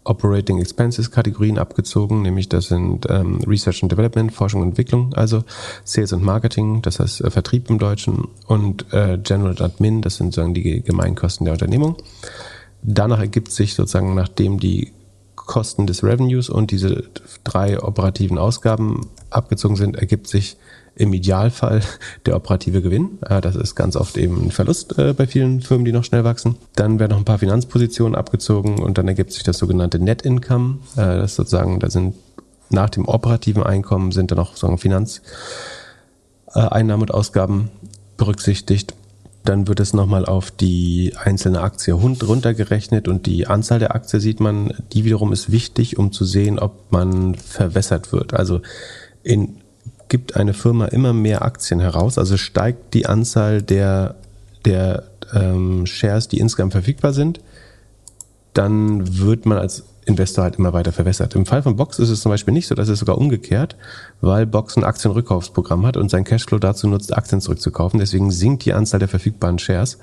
Operating Expenses Kategorien abgezogen, nämlich das sind ähm, Research and Development, Forschung und Entwicklung, also Sales und Marketing, das heißt äh, Vertrieb im Deutschen und äh, General Admin, das sind sozusagen die Gemeinkosten der Unternehmung. Danach ergibt sich sozusagen, nachdem die Kosten des Revenues und diese drei operativen Ausgaben abgezogen sind, ergibt sich im Idealfall der operative Gewinn. Äh, das ist ganz oft eben ein Verlust äh, bei vielen Firmen, die noch schnell wachsen. Dann werden noch ein paar Finanzpositionen abgezogen und dann ergibt sich das sogenannte Net Income. Äh, das sozusagen, da sind nach dem operativen Einkommen sind dann noch sozusagen Finanzeinnahmen und Ausgaben berücksichtigt. Dann wird es nochmal auf die einzelne Aktie runtergerechnet und die Anzahl der Aktie sieht man, die wiederum ist wichtig, um zu sehen, ob man verwässert wird. Also in gibt eine Firma immer mehr Aktien heraus, also steigt die Anzahl der, der ähm, Shares, die insgesamt verfügbar sind, dann wird man als Investor halt immer weiter verwässert. Im Fall von Box ist es zum Beispiel nicht so, dass es sogar umgekehrt, weil Box ein Aktienrückkaufsprogramm hat und sein Cashflow dazu nutzt, Aktien zurückzukaufen. Deswegen sinkt die Anzahl der verfügbaren Shares.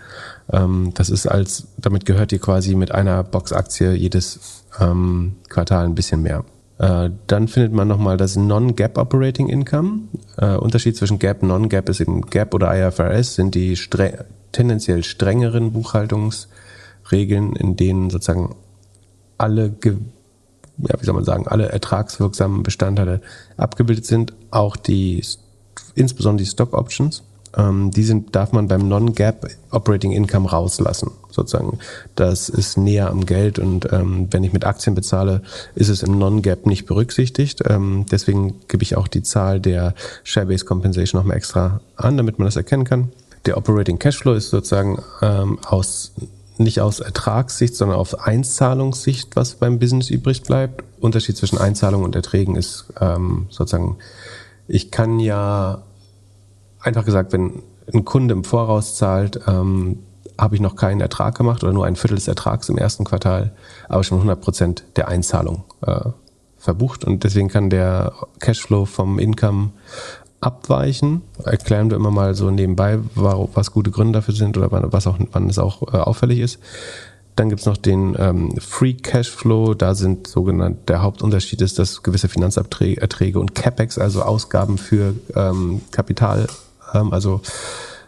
Ähm, das ist als, damit gehört ihr quasi mit einer Box-Aktie jedes ähm, Quartal ein bisschen mehr. Äh, dann findet man nochmal das Non-Gap Operating Income. Äh, Unterschied zwischen Gap und Non-Gap ist eben Gap oder IFRS sind die stre tendenziell strengeren Buchhaltungsregeln, in denen sozusagen alle, ja, wie soll man sagen, alle ertragswirksamen Bestandteile abgebildet sind, auch die, insbesondere die Stock Options. Ähm, die sind, darf man beim Non-Gap Operating Income rauslassen, sozusagen. Das ist näher am Geld und ähm, wenn ich mit Aktien bezahle, ist es im Non-Gap nicht berücksichtigt. Ähm, deswegen gebe ich auch die Zahl der Share-Based Compensation nochmal extra an, damit man das erkennen kann. Der Operating Cashflow ist sozusagen ähm, aus nicht aus Ertragssicht, sondern aus Einzahlungssicht, was beim Business übrig bleibt. Unterschied zwischen Einzahlungen und Erträgen ist ähm, sozusagen, ich kann ja einfach gesagt, wenn ein Kunde im Voraus zahlt, ähm, habe ich noch keinen Ertrag gemacht oder nur ein Viertel des Ertrags im ersten Quartal, aber schon 100 Prozent der Einzahlung äh, verbucht. Und deswegen kann der Cashflow vom Income abweichen. Erklären wir immer mal so nebenbei, was gute Gründe dafür sind oder was auch, wann es auch äh, auffällig ist. Dann gibt's noch den ähm, Free Cashflow. Da sind sogenannte, der Hauptunterschied ist, dass gewisse Finanzerträge und CapEx, also Ausgaben für ähm, Kapital also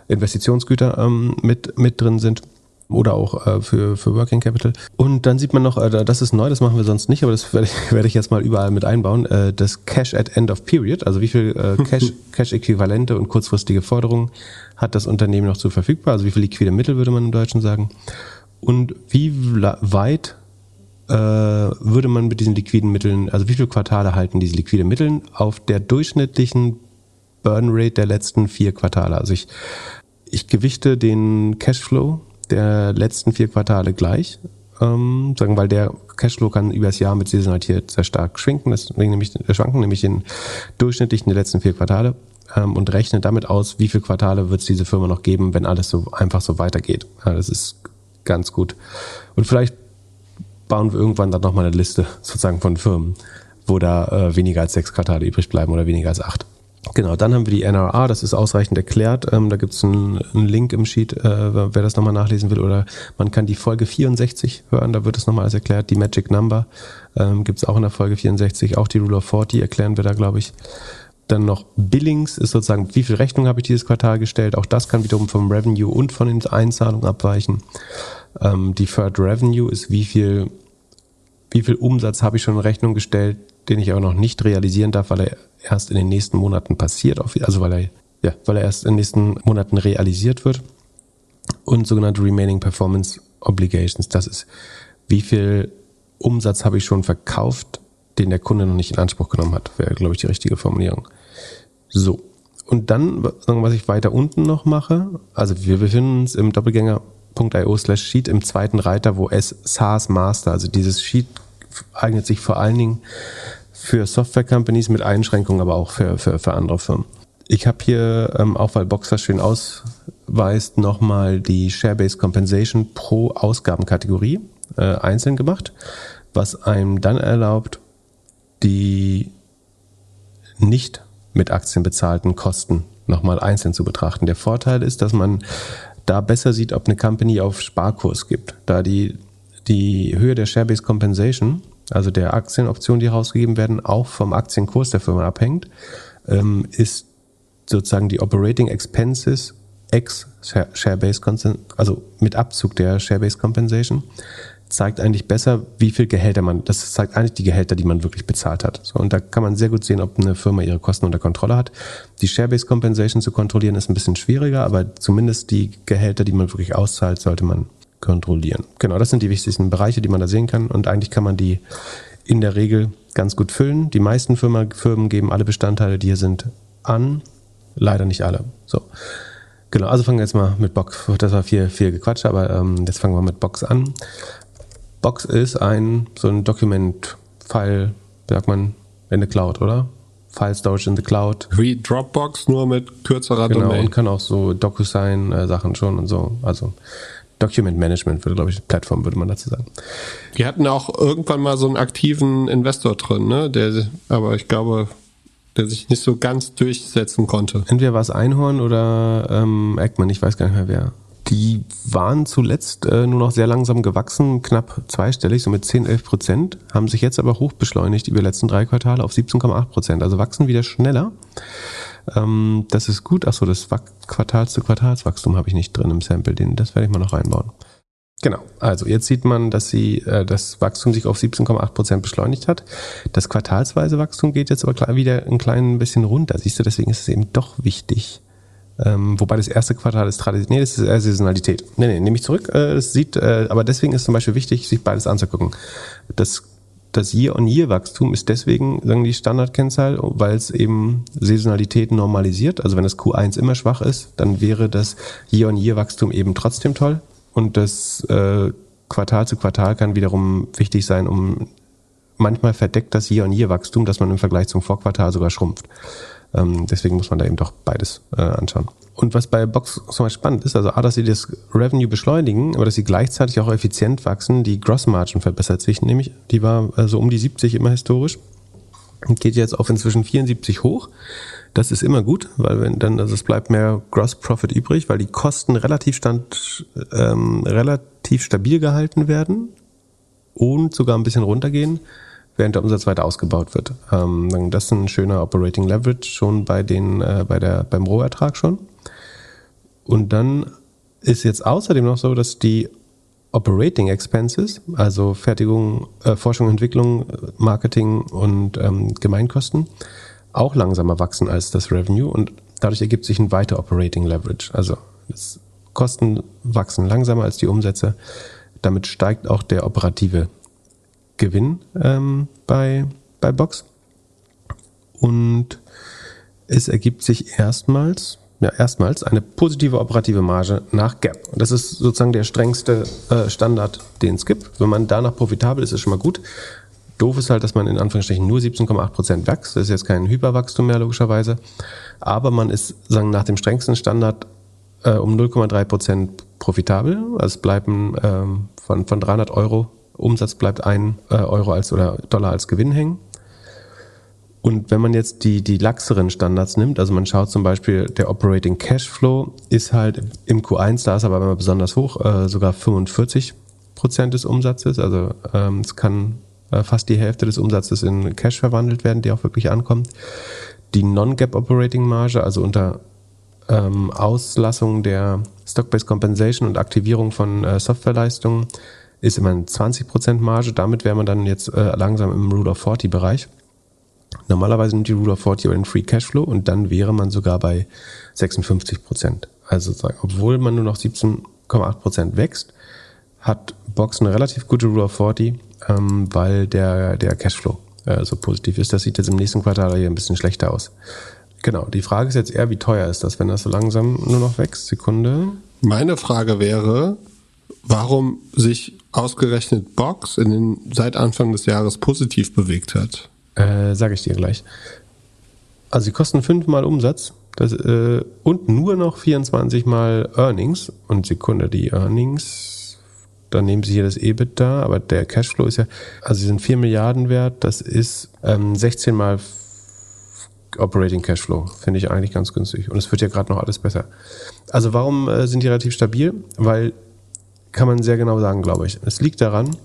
Investitionsgüter ähm, mit, mit drin sind oder auch äh, für, für Working Capital. Und dann sieht man noch, äh, das ist neu, das machen wir sonst nicht, aber das werde ich, werde ich jetzt mal überall mit einbauen, äh, das Cash at End of Period, also wie viel äh, Cash, Cash-Äquivalente und kurzfristige Forderungen hat das Unternehmen noch zu verfügbar, also wie viel liquide Mittel würde man im Deutschen sagen. Und wie weit äh, würde man mit diesen liquiden Mitteln, also wie viele Quartale halten diese liquiden Mittel auf der durchschnittlichen Burn Rate der letzten vier Quartale. Also ich, ich gewichte den Cashflow der letzten vier Quartale gleich, ähm, sagen, weil der Cashflow kann über das Jahr mit Saisonalität sehr stark schwenken, deswegen nämlich, äh, schwanken, nämlich den durchschnittlichen der letzten vier Quartale ähm, und rechne damit aus, wie viele Quartale wird es diese Firma noch geben, wenn alles so einfach so weitergeht. Ja, das ist ganz gut. Und vielleicht bauen wir irgendwann dann nochmal eine Liste sozusagen von Firmen, wo da äh, weniger als sechs Quartale übrig bleiben oder weniger als acht. Genau, dann haben wir die NRA, das ist ausreichend erklärt. Ähm, da gibt es einen, einen, Link im Sheet, äh, wer das nochmal nachlesen will. Oder man kann die Folge 64 hören, da wird es nochmal alles erklärt. Die Magic Number ähm, gibt es auch in der Folge 64. Auch die Rule of 40 erklären wir da, glaube ich. Dann noch Billings ist sozusagen, wie viel Rechnung habe ich dieses Quartal gestellt. Auch das kann wiederum vom Revenue und von den Einzahlungen abweichen. Ähm, Deferred Revenue ist, wie viel, wie viel Umsatz habe ich schon in Rechnung gestellt, den ich aber noch nicht realisieren darf, weil er erst in den nächsten Monaten passiert, also weil er, ja, weil er erst in den nächsten Monaten realisiert wird. Und sogenannte Remaining Performance Obligations, das ist, wie viel Umsatz habe ich schon verkauft, den der Kunde noch nicht in Anspruch genommen hat, wäre, glaube ich, die richtige Formulierung. So. Und dann, was ich weiter unten noch mache, also wir befinden uns im Doppelgänger.io slash Sheet im zweiten Reiter, wo es SaaS Master, also dieses Sheet eignet sich vor allen Dingen für Software-Companies mit Einschränkungen, aber auch für, für, für andere Firmen. Ich habe hier, ähm, auch weil Boxer schön ausweist, nochmal die Share-Based Compensation pro Ausgabenkategorie äh, einzeln gemacht, was einem dann erlaubt, die nicht mit Aktien bezahlten Kosten nochmal einzeln zu betrachten. Der Vorteil ist, dass man da besser sieht, ob eine Company auf Sparkurs gibt, da die, die Höhe der Share-Based Compensation also der Aktienoptionen, die herausgegeben werden, auch vom Aktienkurs der Firma abhängt, ähm, ist sozusagen die Operating Expenses ex Share-Based also mit Abzug der Share-Based Compensation, zeigt eigentlich besser, wie viel Gehälter man, das zeigt eigentlich die Gehälter, die man wirklich bezahlt hat. So, und da kann man sehr gut sehen, ob eine Firma ihre Kosten unter Kontrolle hat. Die Share-Based Compensation zu kontrollieren ist ein bisschen schwieriger, aber zumindest die Gehälter, die man wirklich auszahlt, sollte man kontrollieren. Genau, das sind die wichtigsten Bereiche, die man da sehen kann. Und eigentlich kann man die in der Regel ganz gut füllen. Die meisten Firmen, Firmen geben alle Bestandteile, die hier sind, an. Leider nicht alle. So. Genau, also fangen wir jetzt mal mit Box. Das war viel, viel Gequatsch, aber ähm, jetzt fangen wir mit Box an. Box ist ein so ein Dokument-File, sagt man, in der Cloud, oder? File Storage in the Cloud. Wie Dropbox, nur mit kürzerer genau, Domain. und kann auch so DocuSign-Sachen schon und so. Also Document Management würde, glaube ich, Plattform würde man dazu sagen. Die hatten auch irgendwann mal so einen aktiven Investor drin, ne? Der, aber ich glaube, der sich nicht so ganz durchsetzen konnte. Entweder war es Einhorn oder ähm, Eggman, ich weiß gar nicht mehr wer. Die waren zuletzt äh, nur noch sehr langsam gewachsen, knapp zweistellig, so mit 10, 11 Prozent, haben sich jetzt aber hoch beschleunigt über die letzten drei Quartale auf 17,8 Prozent, also wachsen wieder schneller. Ähm, das ist gut. Achso, das Quartals zu Quartalswachstum habe ich nicht drin im Sample, den, das werde ich mal noch reinbauen. Genau, also jetzt sieht man, dass sie äh, das Wachstum sich auf 17,8 Prozent beschleunigt hat. Das quartalsweise Wachstum geht jetzt aber wieder ein klein bisschen runter. Siehst du, deswegen ist es eben doch wichtig. Ähm, wobei das erste Quartal ist Tradition. Nee, das ist eher Saisonalität. Nee, nee, nehme ich zurück. Äh, das sieht, äh, aber deswegen ist zum Beispiel wichtig, sich beides anzugucken. Das das Year-on-Year-Wachstum ist deswegen, sagen die Standardkennzahl, weil es eben Saisonalität normalisiert. Also wenn das Q1 immer schwach ist, dann wäre das Year-on-Year-Wachstum eben trotzdem toll. Und das äh, Quartal zu Quartal kann wiederum wichtig sein, um manchmal verdeckt das Year-on-Year-Wachstum, dass man im Vergleich zum Vorquartal sogar schrumpft. Ähm, deswegen muss man da eben doch beides äh, anschauen. Und was bei Box zum Beispiel spannend ist, also A, dass sie das Revenue beschleunigen, aber dass sie gleichzeitig auch effizient wachsen, die Gross Margin verbessert sich nämlich, die war so also um die 70 immer historisch und geht jetzt auf inzwischen 74 hoch. Das ist immer gut, weil wenn dann, also es bleibt mehr Gross Profit übrig, weil die Kosten relativ stand, ähm, relativ stabil gehalten werden und sogar ein bisschen runtergehen, während der Umsatz weiter ausgebaut wird. Ähm, das ist ein schöner Operating Leverage schon bei den, äh, bei der, beim Rohertrag schon. Und dann ist jetzt außerdem noch so, dass die Operating Expenses, also Fertigung, äh, Forschung, Entwicklung, Marketing und ähm, Gemeinkosten, auch langsamer wachsen als das Revenue und dadurch ergibt sich ein weiter Operating Leverage. Also Kosten wachsen langsamer als die Umsätze. Damit steigt auch der operative Gewinn ähm, bei, bei Box. Und es ergibt sich erstmals ja, erstmals eine positive operative Marge nach Gap. Und das ist sozusagen der strengste äh, Standard, den es gibt. Wenn man danach profitabel ist, ist schon mal gut. Doof ist halt, dass man in Anführungsstrichen nur 17,8 Prozent wächst. Das ist jetzt kein Hyperwachstum mehr, logischerweise. Aber man ist, sagen, nach dem strengsten Standard äh, um 0,3 Prozent profitabel. Also es bleiben ähm, von, von 300 Euro Umsatz bleibt ein äh, Euro als oder Dollar als Gewinn hängen. Und wenn man jetzt die, die laxeren Standards nimmt, also man schaut zum Beispiel, der Operating Cashflow ist halt im Q1, da ist aber immer besonders hoch, äh, sogar 45 Prozent des Umsatzes. Also ähm, es kann äh, fast die Hälfte des Umsatzes in Cash verwandelt werden, der auch wirklich ankommt. Die Non-Gap Operating Marge, also unter ähm, Auslassung der Stock-Based Compensation und Aktivierung von äh, Softwareleistungen, ist immer eine 20% Marge. Damit wäre man dann jetzt äh, langsam im Rule of 40 Bereich. Normalerweise nimmt die Rule of 40 aber den Free Cashflow und dann wäre man sogar bei 56 Prozent. Also obwohl man nur noch 17,8 Prozent wächst, hat Box eine relativ gute Rule of 40, ähm, weil der, der Cashflow äh, so positiv ist. Das sieht jetzt im nächsten Quartal hier ein bisschen schlechter aus. Genau, die Frage ist jetzt eher, wie teuer ist das, wenn das so langsam nur noch wächst? Sekunde. Meine Frage wäre, warum sich ausgerechnet Box in den, seit Anfang des Jahres positiv bewegt hat. Äh, Sage ich dir gleich. Also sie kosten fünfmal Umsatz das, äh, und nur noch 24 mal Earnings. Und Sekunde, die Earnings, dann nehmen sie hier das EBIT da, aber der Cashflow ist ja, also sie sind 4 Milliarden wert, das ist ähm, 16 mal Operating Cashflow. Finde ich eigentlich ganz günstig. Und es wird ja gerade noch alles besser. Also warum äh, sind die relativ stabil? Weil kann man sehr genau sagen, glaube ich. Es liegt daran,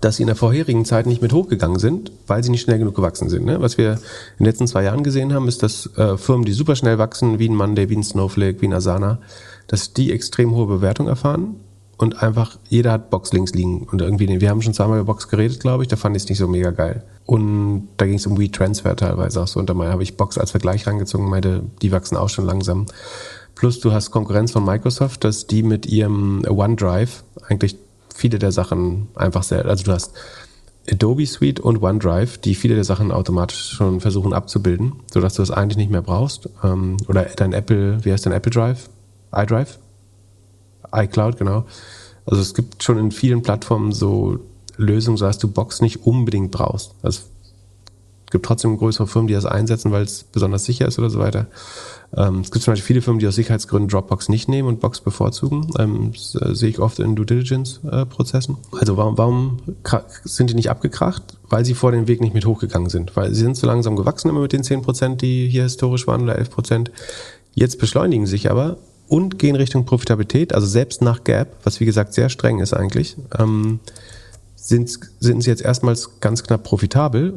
dass sie in der vorherigen Zeit nicht mit hochgegangen sind, weil sie nicht schnell genug gewachsen sind. Ne? Was wir in den letzten zwei Jahren gesehen haben, ist, dass äh, Firmen, die super schnell wachsen, wie ein Monday, wie ein Snowflake, wie ein Asana, dass die extrem hohe Bewertung erfahren und einfach, jeder hat Box links liegen. Und irgendwie, wir haben schon zweimal über Box geredet, glaube ich, da fand ich es nicht so mega geil. Und da ging es um WeTransfer teilweise auch so. Und da habe ich Box als Vergleich rangezogen, meinte, die wachsen auch schon langsam. Plus du hast Konkurrenz von Microsoft, dass die mit ihrem OneDrive eigentlich viele der Sachen einfach sehr, also du hast Adobe Suite und OneDrive, die viele der Sachen automatisch schon versuchen abzubilden, sodass du es eigentlich nicht mehr brauchst. Ähm, oder dein Apple, wie heißt dein Apple Drive? iDrive? iCloud, genau. Also es gibt schon in vielen Plattformen so Lösungen, so dass du Box nicht unbedingt brauchst. Also gibt trotzdem größere Firmen, die das einsetzen, weil es besonders sicher ist oder so weiter. Ähm, es gibt zum Beispiel viele Firmen, die aus Sicherheitsgründen Dropbox nicht nehmen und Box bevorzugen. Ähm, das äh, sehe ich oft in Due Diligence-Prozessen. Äh, also warum, warum sind die nicht abgekracht? Weil sie vor den Weg nicht mit hochgegangen sind. Weil sie sind so langsam gewachsen immer mit den 10%, die hier historisch waren oder 11%. Jetzt beschleunigen sich aber und gehen Richtung Profitabilität, also selbst nach Gap, was wie gesagt sehr streng ist eigentlich, ähm, sind, sind sie jetzt erstmals ganz knapp profitabel.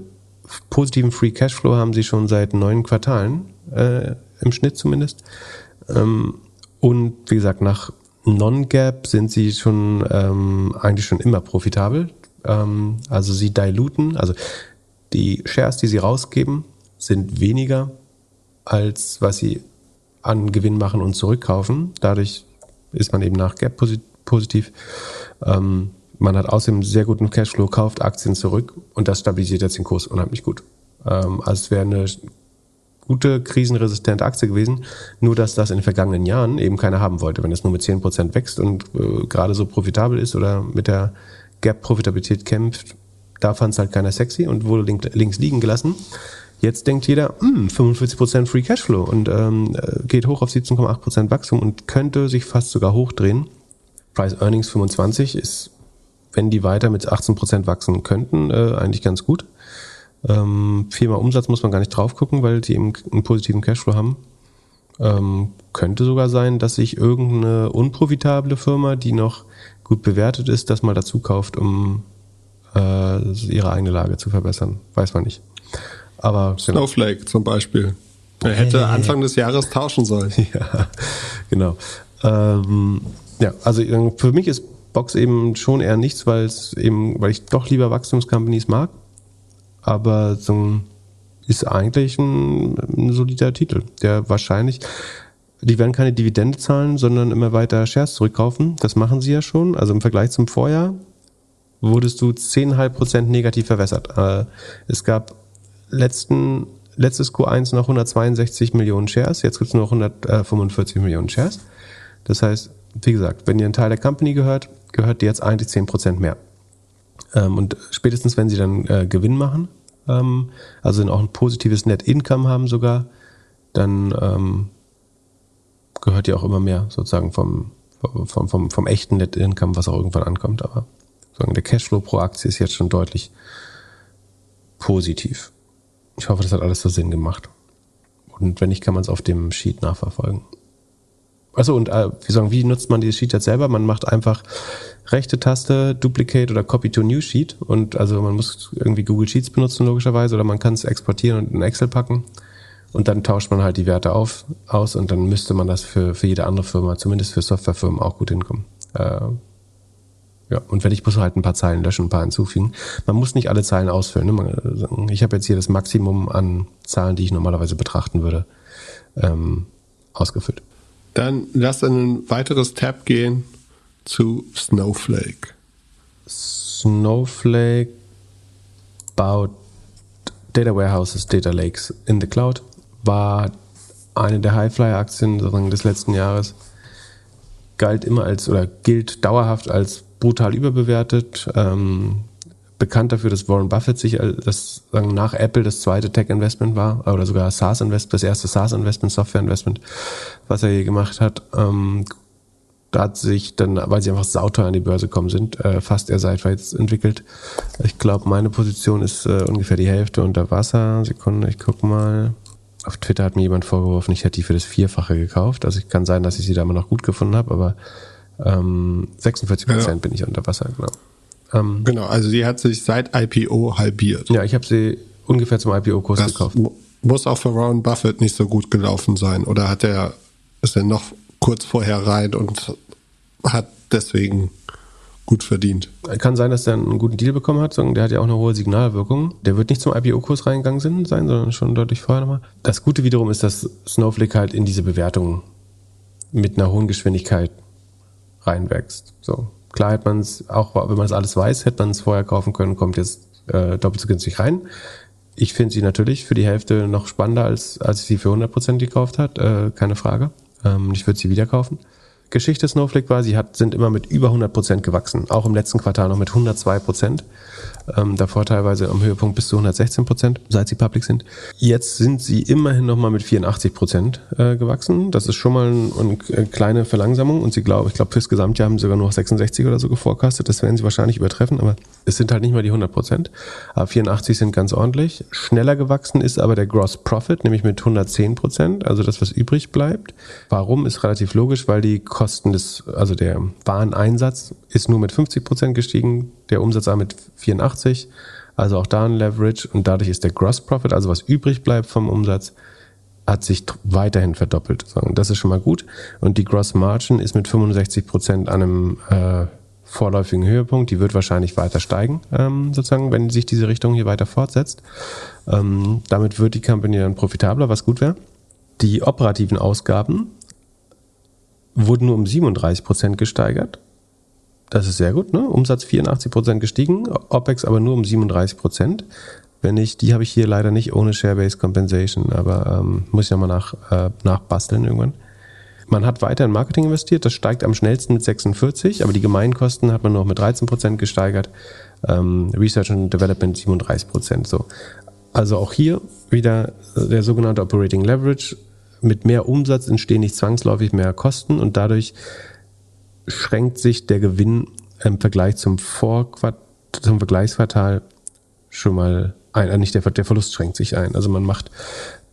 Positiven Free Cashflow haben sie schon seit neun Quartalen, äh, im Schnitt zumindest. Ähm, und wie gesagt, nach Non-Gap sind sie schon ähm, eigentlich schon immer profitabel. Ähm, also sie diluten, also die Shares, die sie rausgeben, sind weniger als was sie an Gewinn machen und zurückkaufen. Dadurch ist man eben nach Gap positiv. Ähm, man hat außerdem sehr guten Cashflow, kauft Aktien zurück und das stabilisiert jetzt den Kurs unheimlich gut. Ähm, also es wäre eine gute krisenresistente Aktie gewesen, nur dass das in den vergangenen Jahren eben keiner haben wollte. Wenn es nur mit 10% wächst und äh, gerade so profitabel ist oder mit der Gap-Profitabilität kämpft, da fand es halt keiner sexy und wurde link, links liegen gelassen. Jetzt denkt jeder, hm, 45% Free Cashflow und ähm, äh, geht hoch auf 17,8% Wachstum und könnte sich fast sogar hochdrehen. Price Earnings 25 ist, wenn die weiter mit 18% wachsen könnten, äh, eigentlich ganz gut. Ähm, viermal Umsatz muss man gar nicht drauf gucken, weil die eben einen positiven Cashflow haben. Ähm, könnte sogar sein, dass sich irgendeine unprofitable Firma, die noch gut bewertet ist, das mal dazu kauft, um äh, ihre eigene Lage zu verbessern. Weiß man nicht. Aber genau. Snowflake zum Beispiel. Er hätte Anfang des Jahres tauschen sollen. Ja, genau. Ähm, ja, also äh, für mich ist Box eben schon eher nichts, weil es eben, weil ich doch lieber Wachstumscompanies mag. Aber so ist eigentlich ein, ein solider Titel, der wahrscheinlich, die werden keine Dividende zahlen, sondern immer weiter Shares zurückkaufen. Das machen sie ja schon. Also im Vergleich zum Vorjahr wurdest du 10,5% negativ verwässert. Äh, es gab letzten, letztes Q1 noch 162 Millionen Shares, jetzt gibt es nur 145 Millionen Shares. Das heißt, wie gesagt, wenn ihr ein Teil der Company gehört, gehört dir jetzt eigentlich 10% mehr. Ähm, und spätestens, wenn sie dann äh, Gewinn machen, ähm, also auch ein positives Net Income haben sogar, dann ähm, gehört ihr auch immer mehr sozusagen vom, vom, vom, vom echten Net Income, was auch irgendwann ankommt. Aber sagen, der Cashflow pro Aktie ist jetzt schon deutlich positiv. Ich hoffe, das hat alles so Sinn gemacht. Und wenn nicht, kann man es auf dem Sheet nachverfolgen. Also und äh, wie sagen, wie nutzt man dieses Sheet jetzt selber? Man macht einfach rechte Taste, Duplicate oder Copy to New Sheet und also man muss irgendwie Google Sheets benutzen logischerweise oder man kann es exportieren und in Excel packen und dann tauscht man halt die Werte auf, aus und dann müsste man das für, für jede andere Firma, zumindest für Softwarefirmen auch gut hinkommen. Äh, ja, und wenn ich muss halt ein paar Zeilen löschen, ein paar hinzufügen. Man muss nicht alle Zeilen ausfüllen. Ne? Ich habe jetzt hier das Maximum an Zahlen, die ich normalerweise betrachten würde, ähm, ausgefüllt. Dann lass in ein weiteres Tab gehen zu Snowflake. Snowflake baut Data Warehouses, Data Lakes in the Cloud. War eine der Highflyer-Aktien des letzten Jahres. Galt immer als oder gilt dauerhaft als brutal überbewertet. Ähm, bekannt dafür, dass Warren Buffett sich das sagen, nach Apple das zweite Tech-Investment war oder sogar SaaS-Investment, das erste SaaS-Investment, Software-Investment, was er je gemacht hat. Ähm, da hat sich dann, weil sie einfach sauteuer an die Börse gekommen sind, äh, fast er seitwärts entwickelt. Ich glaube, meine Position ist äh, ungefähr die Hälfte unter Wasser. Sekunde, ich guck mal. Auf Twitter hat mir jemand vorgeworfen, ich hätte die für das Vierfache gekauft. Also ich kann sein, dass ich sie da immer noch gut gefunden habe, aber ähm, 46 Prozent ja. bin ich unter Wasser, genau. Ähm, genau, also die hat sich seit IPO halbiert. Ja, ich habe sie ungefähr zum IPO-Kurs gekauft. Muss auch für Warren Buffett nicht so gut gelaufen sein. Oder hat er, ist er noch kurz vorher rein und hat deswegen gut verdient. Kann sein, dass der einen guten Deal bekommen hat. Der hat ja auch eine hohe Signalwirkung. Der wird nicht zum IPO-Kurs reingegangen sein, sondern schon deutlich vorher nochmal. Das Gute wiederum ist, dass Snowflake halt in diese Bewertung mit einer hohen Geschwindigkeit reinwächst. So. Klar hätte man es, auch wenn man das alles weiß, hätte man es vorher kaufen können, kommt jetzt äh, doppelt so günstig rein. Ich finde sie natürlich für die Hälfte noch spannender, als, als sie für 100% gekauft hat, äh, keine Frage. Ähm, ich würde sie wieder kaufen. Geschichte Snowflake war, sie hat, sind immer mit über 100 Prozent gewachsen. Auch im letzten Quartal noch mit 102 Prozent. Ähm, davor teilweise am Höhepunkt bis zu 116 Prozent, seit sie public sind. Jetzt sind sie immerhin nochmal mit 84 Prozent äh, gewachsen. Das ist schon mal ein, eine kleine Verlangsamung. Und sie glauben, ich glaube, fürs Gesamtjahr haben sie sogar nur 66 oder so geforecastet. Das werden sie wahrscheinlich übertreffen, aber es sind halt nicht mal die 100 Prozent. Aber 84 sind ganz ordentlich. Schneller gewachsen ist aber der Gross Profit, nämlich mit 110 Prozent, also das, was übrig bleibt. Warum ist relativ logisch, weil die Kosten des, also der Wareneinsatz ist nur mit 50 Prozent gestiegen, der Umsatz aber mit 84, also auch da ein Leverage und dadurch ist der Gross Profit, also was übrig bleibt vom Umsatz, hat sich weiterhin verdoppelt. Das ist schon mal gut. Und die Gross Margin ist mit 65 Prozent an einem äh, vorläufigen Höhepunkt. Die wird wahrscheinlich weiter steigen, ähm, sozusagen, wenn sich diese Richtung hier weiter fortsetzt. Ähm, damit wird die Company dann profitabler, was gut wäre. Die operativen Ausgaben wurden nur um 37 Prozent gesteigert. Das ist sehr gut, ne? Umsatz 84 Prozent gestiegen, OPEX aber nur um 37 Prozent. Wenn ich, die habe ich hier leider nicht ohne Share-Based Compensation, aber ähm, muss ich nochmal nach, äh, nachbasteln irgendwann. Man hat weiter in Marketing investiert, das steigt am schnellsten mit 46, aber die Gemeinkosten hat man noch mit 13 Prozent gesteigert, ähm, Research and Development 37 Prozent. So. Also auch hier wieder der sogenannte Operating Leverage mit mehr Umsatz entstehen nicht zwangsläufig mehr Kosten und dadurch schränkt sich der Gewinn im Vergleich zum Vorquart zum Vergleichsquartal schon mal ein, äh, nicht der, der Verlust schränkt sich ein. Also man macht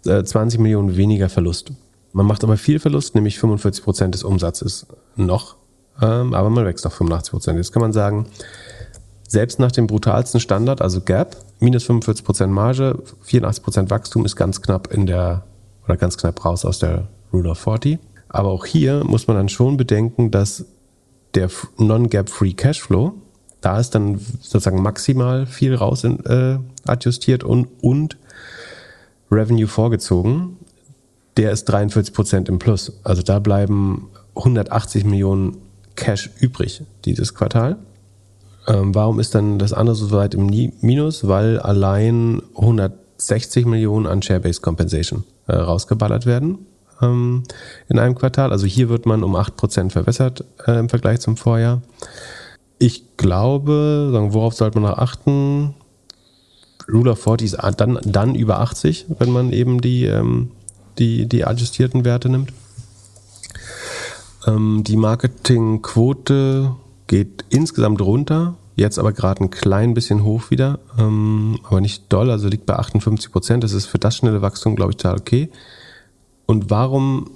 äh, 20 Millionen weniger Verlust. Man macht aber viel Verlust, nämlich 45 Prozent des Umsatzes noch, ähm, aber man wächst auf 85 Prozent. Jetzt kann man sagen, selbst nach dem brutalsten Standard, also Gap, minus 45 Prozent Marge, 84 Prozent Wachstum ist ganz knapp in der oder ganz knapp raus aus der Rule of 40. Aber auch hier muss man dann schon bedenken, dass der Non-Gap Free Cashflow, da ist dann sozusagen maximal viel raus in, äh, adjustiert und, und Revenue vorgezogen. Der ist 43 Prozent im Plus. Also da bleiben 180 Millionen Cash übrig dieses Quartal. Ähm, warum ist dann das andere so weit im Minus? Weil allein 160 Millionen an Share-Based Compensation äh, rausgeballert werden ähm, in einem Quartal. Also hier wird man um 8% verbessert äh, im Vergleich zum Vorjahr. Ich glaube, sagen, worauf sollte man noch achten? Rule of 40 ist dann, dann über 80, wenn man eben die, ähm, die, die adjustierten Werte nimmt. Ähm, die Marketingquote geht insgesamt runter, jetzt aber gerade ein klein bisschen hoch wieder, ähm, aber nicht doll, also liegt bei 58 Prozent. Das ist für das schnelle Wachstum, glaube ich, total okay. Und warum,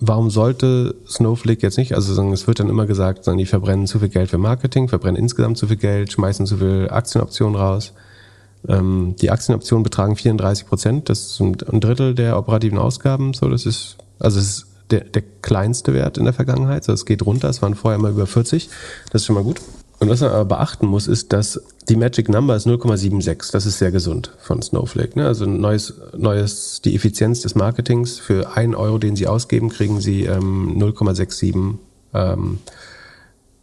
warum sollte Snowflake jetzt nicht, also es wird dann immer gesagt, die verbrennen zu viel Geld für Marketing, verbrennen insgesamt zu viel Geld, schmeißen zu viel Aktienoptionen raus. Ähm, die Aktienoptionen betragen 34 Prozent, das ist ein Drittel der operativen Ausgaben, so, das ist, also es ist der, der kleinste Wert in der Vergangenheit, so, es geht runter, es waren vorher immer über 40, das ist schon mal gut. Und was man aber beachten muss, ist, dass die Magic Number ist 0,76. Das ist sehr gesund von Snowflake. Ne? Also neues, neues, die Effizienz des Marketings für einen Euro, den Sie ausgeben, kriegen Sie ähm, 0,67. Ähm,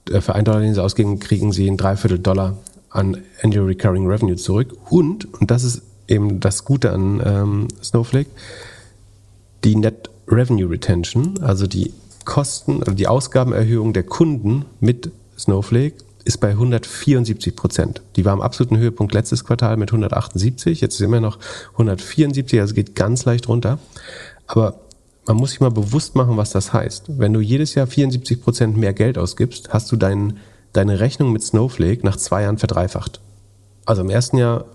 äh, für einen Dollar, den Sie ausgeben, kriegen Sie ein Dreiviertel Dollar an Annual Recurring Revenue zurück. Und, und das ist eben das Gute an ähm, Snowflake, die Net Revenue Retention, also die Kosten, also die Ausgabenerhöhung der Kunden mit Snowflake ist bei 174 Prozent. Die war am absoluten Höhepunkt letztes Quartal mit 178, jetzt ist immer noch 174, also geht ganz leicht runter. Aber man muss sich mal bewusst machen, was das heißt. Wenn du jedes Jahr 74 Prozent mehr Geld ausgibst, hast du dein, deine Rechnung mit Snowflake nach zwei Jahren verdreifacht. Also im ersten Jahr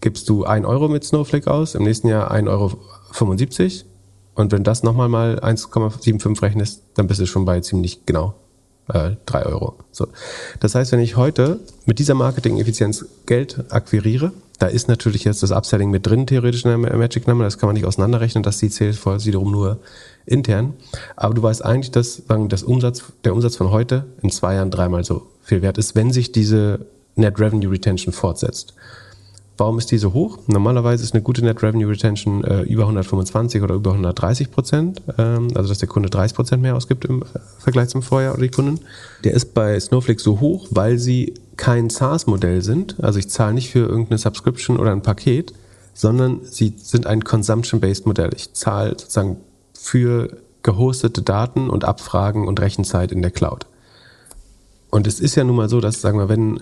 gibst du ein Euro mit Snowflake aus, im nächsten Jahr 1,75 Euro. Und wenn das nochmal mal 1,75 rechnest, dann bist du schon bei ziemlich genau äh, 3 Euro. So. Das heißt, wenn ich heute mit dieser Marketing-Effizienz Geld akquiriere, Da ist natürlich jetzt das Upselling mit drin, theoretisch in der Magic Number. Das kann man nicht auseinanderrechnen. Das sieht Salesforce wiederum nur intern. Aber du weißt eigentlich, dass sagen, das Umsatz, der Umsatz von heute in zwei Jahren dreimal so viel wert ist, wenn sich diese Net Revenue Retention fortsetzt. Warum ist die so hoch? Normalerweise ist eine gute Net Revenue Retention äh, über 125 oder über 130 Prozent, ähm, also dass der Kunde 30 Prozent mehr ausgibt im äh, Vergleich zum Vorjahr oder die Kunden. Der ist bei Snowflake so hoch, weil sie kein SaaS-Modell sind. Also ich zahle nicht für irgendeine Subscription oder ein Paket, sondern sie sind ein Consumption-based Modell. Ich zahle sozusagen für gehostete Daten und Abfragen und Rechenzeit in der Cloud. Und es ist ja nun mal so, dass, sagen wir, wenn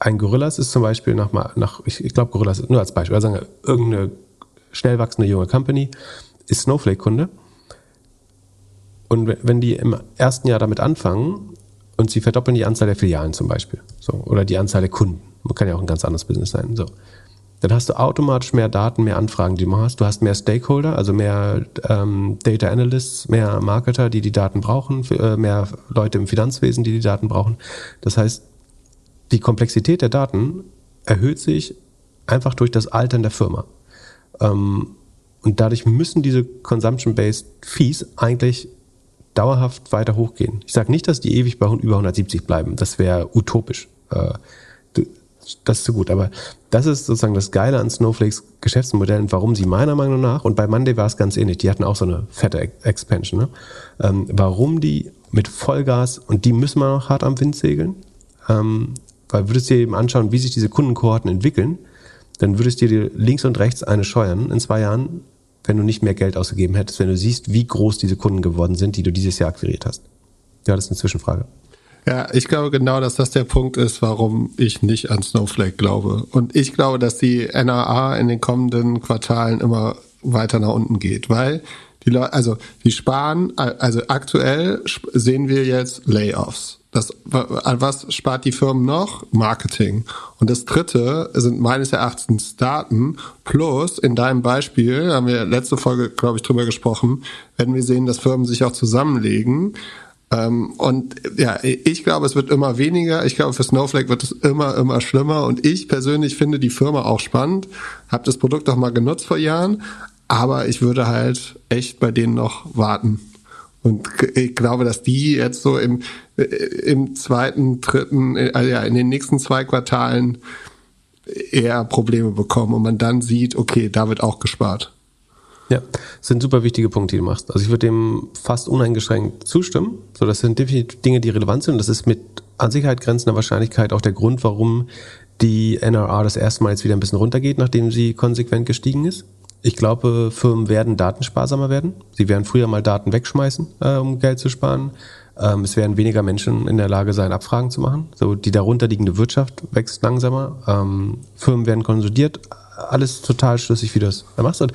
ein Gorillas ist zum Beispiel nach, nach ich, ich glaube Gorillas nur als Beispiel, sagen wir, irgendeine schnell wachsende junge Company ist Snowflake-Kunde. Und wenn die im ersten Jahr damit anfangen und sie verdoppeln die Anzahl der Filialen zum Beispiel, so, oder die Anzahl der Kunden, kann ja auch ein ganz anderes Business sein, so, dann hast du automatisch mehr Daten, mehr Anfragen, die du hast. Du hast mehr Stakeholder, also mehr ähm, Data Analysts, mehr Marketer, die die Daten brauchen, äh, mehr Leute im Finanzwesen, die die Daten brauchen. Das heißt, die Komplexität der Daten erhöht sich einfach durch das Altern der Firma. Ähm, und dadurch müssen diese Consumption-Based Fees eigentlich dauerhaft weiter hochgehen. Ich sage nicht, dass die ewig bei über 170 bleiben. Das wäre utopisch. Äh, das ist zu gut. Aber das ist sozusagen das Geile an Snowflakes Geschäftsmodell und warum sie meiner Meinung nach, und bei Monday war es ganz ähnlich, die hatten auch so eine fette Expansion, ne? ähm, warum die mit Vollgas, und die müssen wir noch hart am Wind segeln, ähm, weil würdest du dir eben anschauen, wie sich diese Kundenkohorten entwickeln, dann würdest du dir links und rechts eine scheuern in zwei Jahren, wenn du nicht mehr Geld ausgegeben hättest, wenn du siehst, wie groß diese Kunden geworden sind, die du dieses Jahr akquiriert hast. Ja, das ist eine Zwischenfrage. Ja, ich glaube genau, dass das der Punkt ist, warum ich nicht an Snowflake glaube. Und ich glaube, dass die NRA in den kommenden Quartalen immer weiter nach unten geht, weil die Leute, also die sparen, also aktuell sehen wir jetzt Layoffs. Das, an was spart die Firmen noch? Marketing. Und das dritte sind meines Erachtens Daten. Plus, in deinem Beispiel, haben wir letzte Folge, glaube ich, drüber gesprochen, wenn wir sehen, dass Firmen sich auch zusammenlegen. Ähm, und ja, ich glaube, es wird immer weniger. Ich glaube, für Snowflake wird es immer, immer schlimmer. Und ich persönlich finde die Firma auch spannend. Habe das Produkt auch mal genutzt vor Jahren. Aber ich würde halt echt bei denen noch warten. Und ich glaube, dass die jetzt so im, äh, im zweiten, dritten, also ja, in den nächsten zwei Quartalen eher Probleme bekommen und man dann sieht, okay, da wird auch gespart. Ja, das sind super wichtige Punkte, die du machst. Also ich würde dem fast uneingeschränkt zustimmen. So, das sind definitiv Dinge, die relevant sind. Das ist mit an Sicherheit grenzender Wahrscheinlichkeit auch der Grund, warum die NRA das erste Mal jetzt wieder ein bisschen runtergeht, nachdem sie konsequent gestiegen ist. Ich glaube, Firmen werden datensparsamer werden. Sie werden früher mal Daten wegschmeißen, äh, um Geld zu sparen. Ähm, es werden weniger Menschen in der Lage sein, Abfragen zu machen. So die darunterliegende Wirtschaft wächst langsamer. Ähm, Firmen werden konsolidiert. Alles total schlüssig, wie du das machst. Und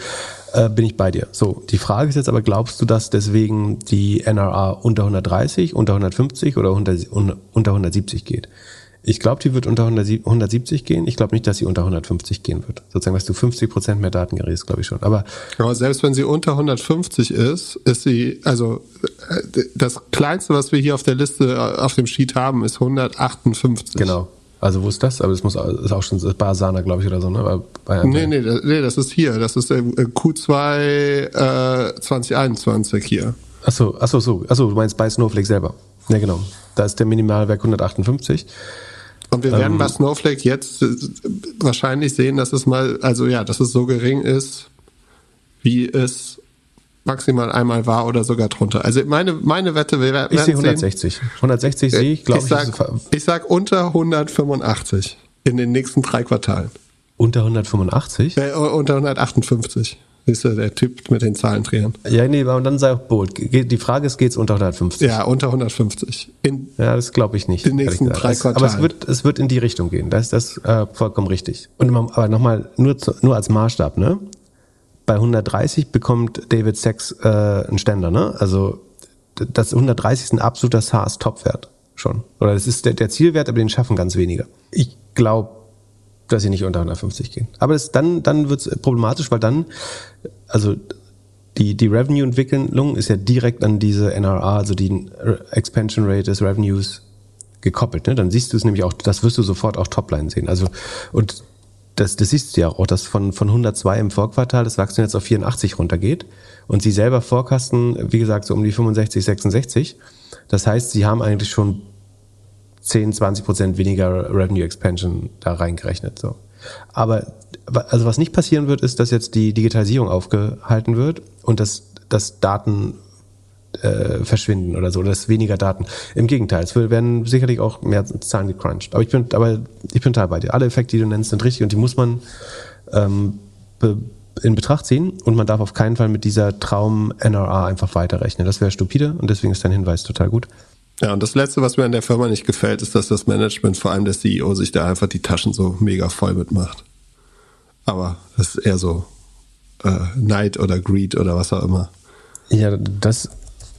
äh, bin ich bei dir. So, die Frage ist jetzt aber, glaubst du, dass deswegen die NRA unter 130, unter 150 oder unter, unter 170 geht? Ich glaube, die wird unter 170 gehen. Ich glaube nicht, dass sie unter 150 gehen wird. Sozusagen, dass du 50 Prozent mehr Daten generierst, glaube ich schon. Aber, Aber selbst wenn sie unter 150 ist, ist sie, also äh, das kleinste, was wir hier auf der Liste äh, auf dem Sheet haben, ist 158. Genau. Also wo ist das? Aber das muss ist auch schon bei Asana, glaube ich, oder so, ne? Bei nee, nee, nee, das ist hier. Das ist Q2 äh, 2021 hier. Achso, achso, so. Achso, du meinst bei Snowflake selber. Ja, genau. Da ist der Minimalwerk 158. Und wir werden ähm, bei Snowflake jetzt äh, wahrscheinlich sehen, dass es mal, also ja, dass es so gering ist, wie es maximal einmal war oder sogar drunter. Also meine, meine Wette wäre. Ich sehe 160. 160 sehe ich, glaube ich. Sag, ich sag unter 185 in den nächsten drei Quartalen. Unter 185? Äh, unter 158. Siehst du, der Typ mit den Zahlendrehern. Ja, nee, aber dann sei auch bold. Die Frage ist, geht's unter 150? Ja, unter 150. In ja, das glaube ich nicht. Den nächsten drei Quartalen. Aber es wird, es wird in die Richtung gehen. Da ist das äh, vollkommen richtig. Und aber nochmal, nur, nur als Maßstab, ne? Bei 130 bekommt David Sachs äh, einen Ständer, ne? Also das 130 ist ein absoluter SaaS-Topwert schon. Oder das ist der, der Zielwert, aber den schaffen ganz wenige. Ich glaube, dass sie nicht unter 150 gehen. Aber das, dann, dann wird es problematisch, weil dann, also die, die Revenue-Entwicklung ist ja direkt an diese NRA, also die Expansion Rate des Revenues gekoppelt. Ne? Dann siehst du es nämlich auch, das wirst du sofort auch Topline sehen. Also und das, das siehst du ja auch, dass von, von 102 im Vorquartal das Wachstum jetzt auf 84 runtergeht. Und sie selber vorkasten, wie gesagt, so um die 65, 66. Das heißt, sie haben eigentlich schon 10, 20 Prozent weniger Revenue Expansion da reingerechnet. So. Aber also was nicht passieren wird, ist, dass jetzt die Digitalisierung aufgehalten wird und dass, dass Daten äh, verschwinden oder so, dass weniger Daten. Im Gegenteil, es werden sicherlich auch mehr Zahlen gecrunched. Aber ich bin, aber ich bin total bei dir. Alle Effekte, die du nennst, sind richtig und die muss man ähm, be in Betracht ziehen und man darf auf keinen Fall mit dieser Traum-NRA einfach weiterrechnen. Das wäre stupide und deswegen ist dein Hinweis total gut. Ja, und das Letzte, was mir an der Firma nicht gefällt, ist, dass das Management, vor allem der CEO, sich da einfach die Taschen so mega voll mitmacht. Aber das ist eher so äh, Neid oder Greed oder was auch immer. Ja, das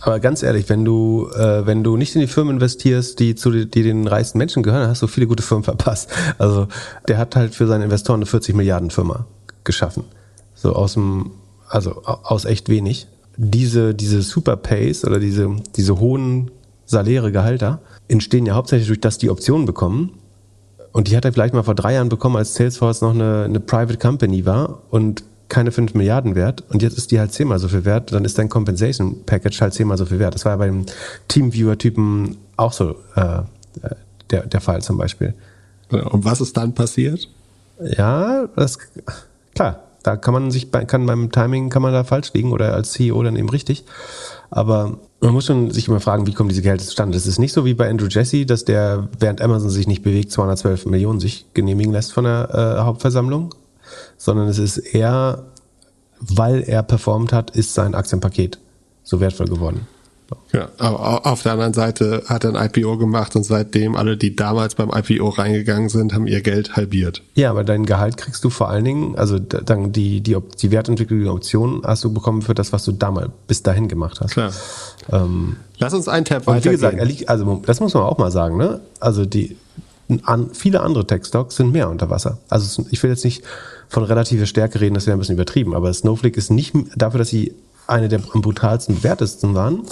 aber ganz ehrlich, wenn du, äh, wenn du nicht in die Firmen investierst, die zu die den reichsten Menschen gehören, dann hast du viele gute Firmen verpasst. Also der hat halt für seine Investoren eine 40 Milliarden Firma geschaffen. So aus dem, also aus echt wenig. Diese, diese Super Pays oder diese, diese hohen Saläre, Gehalter entstehen ja hauptsächlich durch, dass die Optionen bekommen. Und die hat er vielleicht mal vor drei Jahren bekommen, als Salesforce noch eine, eine Private Company war und keine 5 Milliarden wert und jetzt ist die halt zehnmal so viel wert, dann ist dein Compensation Package halt zehnmal so viel wert. Das war ja beim Teamviewer-Typen auch so äh, der, der Fall zum Beispiel. Und was ist dann passiert? Ja, das klar, da kann man sich bei, kann beim Timing kann man da falsch liegen oder als CEO dann eben richtig. Aber man muss schon sich immer fragen, wie kommen diese Gehälter zustande? Das ist nicht so wie bei Andrew Jesse, dass der während Amazon sich nicht bewegt 212 Millionen sich genehmigen lässt von der äh, Hauptversammlung, sondern es ist eher, weil er performt hat, ist sein Aktienpaket so wertvoll geworden. Ja, aber auf der anderen Seite hat er ein IPO gemacht und seitdem alle, die damals beim IPO reingegangen sind, haben ihr Geld halbiert. Ja, aber dein Gehalt kriegst du vor allen Dingen, also dann die, die, die Wertentwicklung, die Optionen hast du bekommen für das, was du damals bis dahin gemacht hast. Klar. Ähm, Lass uns einen Tab weitergehen. Wie gesagt, liegt, also das muss man auch mal sagen, ne? Also die, an, viele andere Tech-Stocks sind mehr unter Wasser. Also ich will jetzt nicht von relativer Stärke reden, das wäre ein bisschen übertrieben. Aber Snowflake ist nicht dafür, dass sie eine der am brutalsten bewertesten waren,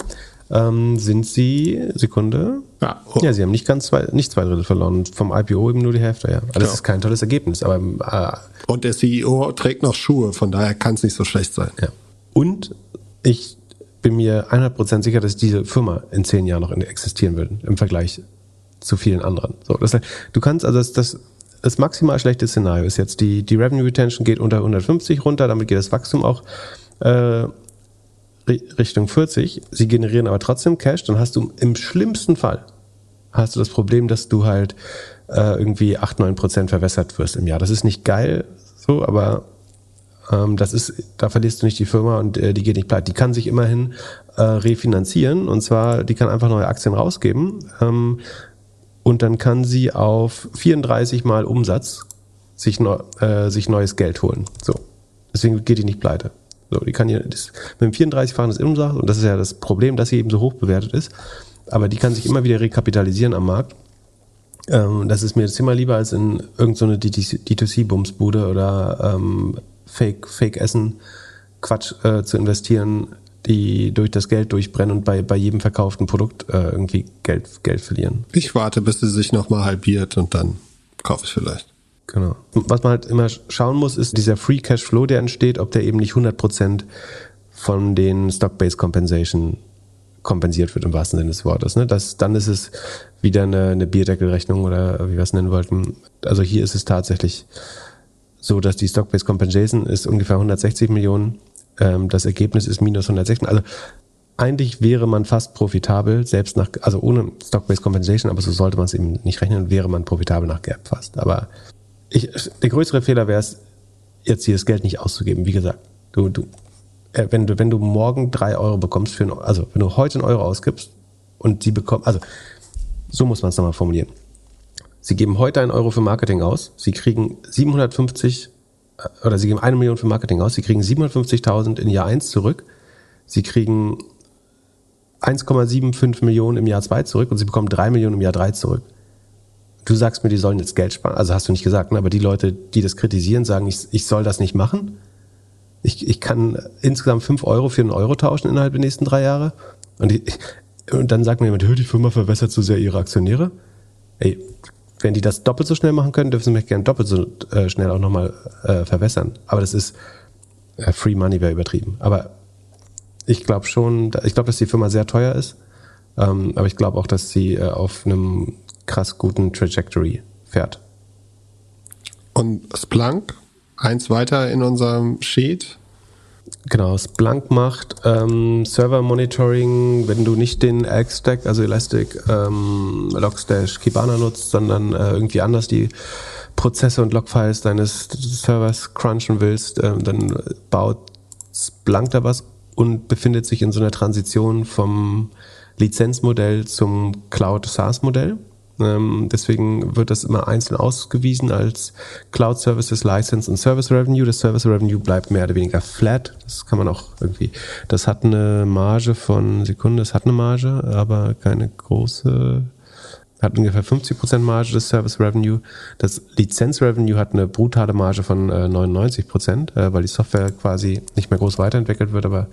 ähm, sind sie, Sekunde, ja, oh. ja, sie haben nicht ganz zwei, nicht zwei Drittel verloren, vom IPO eben nur die Hälfte, ja. Das ja. ist kein tolles Ergebnis, aber äh, Und der CEO trägt noch Schuhe, von daher kann es nicht so schlecht sein. Ja. Und ich bin mir 100% sicher, dass diese Firma in zehn Jahren noch existieren wird, im Vergleich zu vielen anderen. So, das, du kannst, also das, das das maximal schlechte Szenario ist jetzt, die, die Revenue Retention geht unter 150 runter, damit geht das Wachstum auch äh, Richtung 40. Sie generieren aber trotzdem Cash, dann hast du im schlimmsten Fall hast du das Problem, dass du halt äh, irgendwie 8, 9 Prozent verwässert wirst im Jahr. Das ist nicht geil, so, aber ähm, das ist, da verlierst du nicht die Firma und äh, die geht nicht pleite. Die kann sich immerhin äh, refinanzieren und zwar, die kann einfach neue Aktien rausgeben. Ähm, und dann kann sie auf 34 mal Umsatz sich, neu, äh, sich neues Geld holen. So. Deswegen geht die nicht pleite. So, die kann hier das, mit dem 34-fachen des Umsatz, und das ist ja das Problem, dass sie eben so hoch bewertet ist, aber die kann sich immer wieder rekapitalisieren am Markt. Ähm, das ist mir zehnmal lieber als in irgendeine so D2C-Bumsbude oder ähm, Fake, Fake-Essen Quatsch äh, zu investieren, die durch das Geld durchbrennen und bei, bei jedem verkauften Produkt äh, irgendwie Geld, Geld verlieren. Ich warte, bis sie sich nochmal halbiert und dann kaufe ich vielleicht. Genau. Was man halt immer schauen muss, ist dieser Free Cash Flow, der entsteht, ob der eben nicht 100% von den Stock-Based Compensation kompensiert wird im wahrsten Sinne des Wortes. Ne? Das, dann ist es wieder eine, eine Bierdeckelrechnung oder wie wir es nennen wollten. Also hier ist es tatsächlich so, dass die Stock-Based Compensation ist ungefähr 160 Millionen ähm, das Ergebnis ist minus 116. Also eigentlich wäre man fast profitabel, selbst nach, also ohne Stock-Based Compensation, aber so sollte man es eben nicht rechnen, wäre man profitabel nach Gap fast. Aber ich, der größere Fehler wäre es, jetzt hier das Geld nicht auszugeben. Wie gesagt, du, du, äh, wenn du, wenn du morgen drei Euro bekommst für, ein, also wenn du heute einen Euro ausgibst und sie bekommen, also so muss man es nochmal formulieren. Sie geben heute einen Euro für Marketing aus, sie kriegen 750 oder sie geben eine Million für Marketing aus, sie kriegen 750.000 in Jahr 1 zurück, sie kriegen 1,75 Millionen im Jahr 2 zurück und sie bekommen 3 Millionen im Jahr 3 zurück. Du sagst mir, die sollen jetzt Geld sparen, also hast du nicht gesagt, ne? aber die Leute, die das kritisieren, sagen, ich, ich soll das nicht machen. Ich, ich kann insgesamt 5 Euro für einen Euro tauschen innerhalb der nächsten drei Jahre. Und, ich, und dann sagt mir jemand, die Firma verwässert zu sehr ihre Aktionäre. Ey, wenn die das doppelt so schnell machen können, dürfen sie mich gerne doppelt so äh, schnell auch nochmal äh, verwässern. Aber das ist äh, Free Money wäre übertrieben. Aber ich glaube schon, ich glaube, dass die Firma sehr teuer ist. Ähm, aber ich glaube auch, dass sie äh, auf einem krass guten Trajectory fährt. Und Splunk, eins weiter in unserem Sheet. Genau, Splunk macht ähm, Server Monitoring, wenn du nicht den Elk-Stack, also Elastic, ähm, Logstash, Kibana nutzt, sondern äh, irgendwie anders die Prozesse und Logfiles deines Servers crunchen willst, äh, dann baut Splunk da was und befindet sich in so einer Transition vom Lizenzmodell zum Cloud SaaS Modell. Ähm, deswegen wird das immer einzeln ausgewiesen als Cloud Services License und Service Revenue. Das Service Revenue bleibt mehr oder weniger flat. Das kann man auch irgendwie, das hat eine Marge von Sekunde, das hat eine Marge, aber keine große, hat ungefähr 50% Marge des Service Revenue. Das Lizenz Revenue hat eine brutale Marge von äh, 99%, äh, weil die Software quasi nicht mehr groß weiterentwickelt wird, aber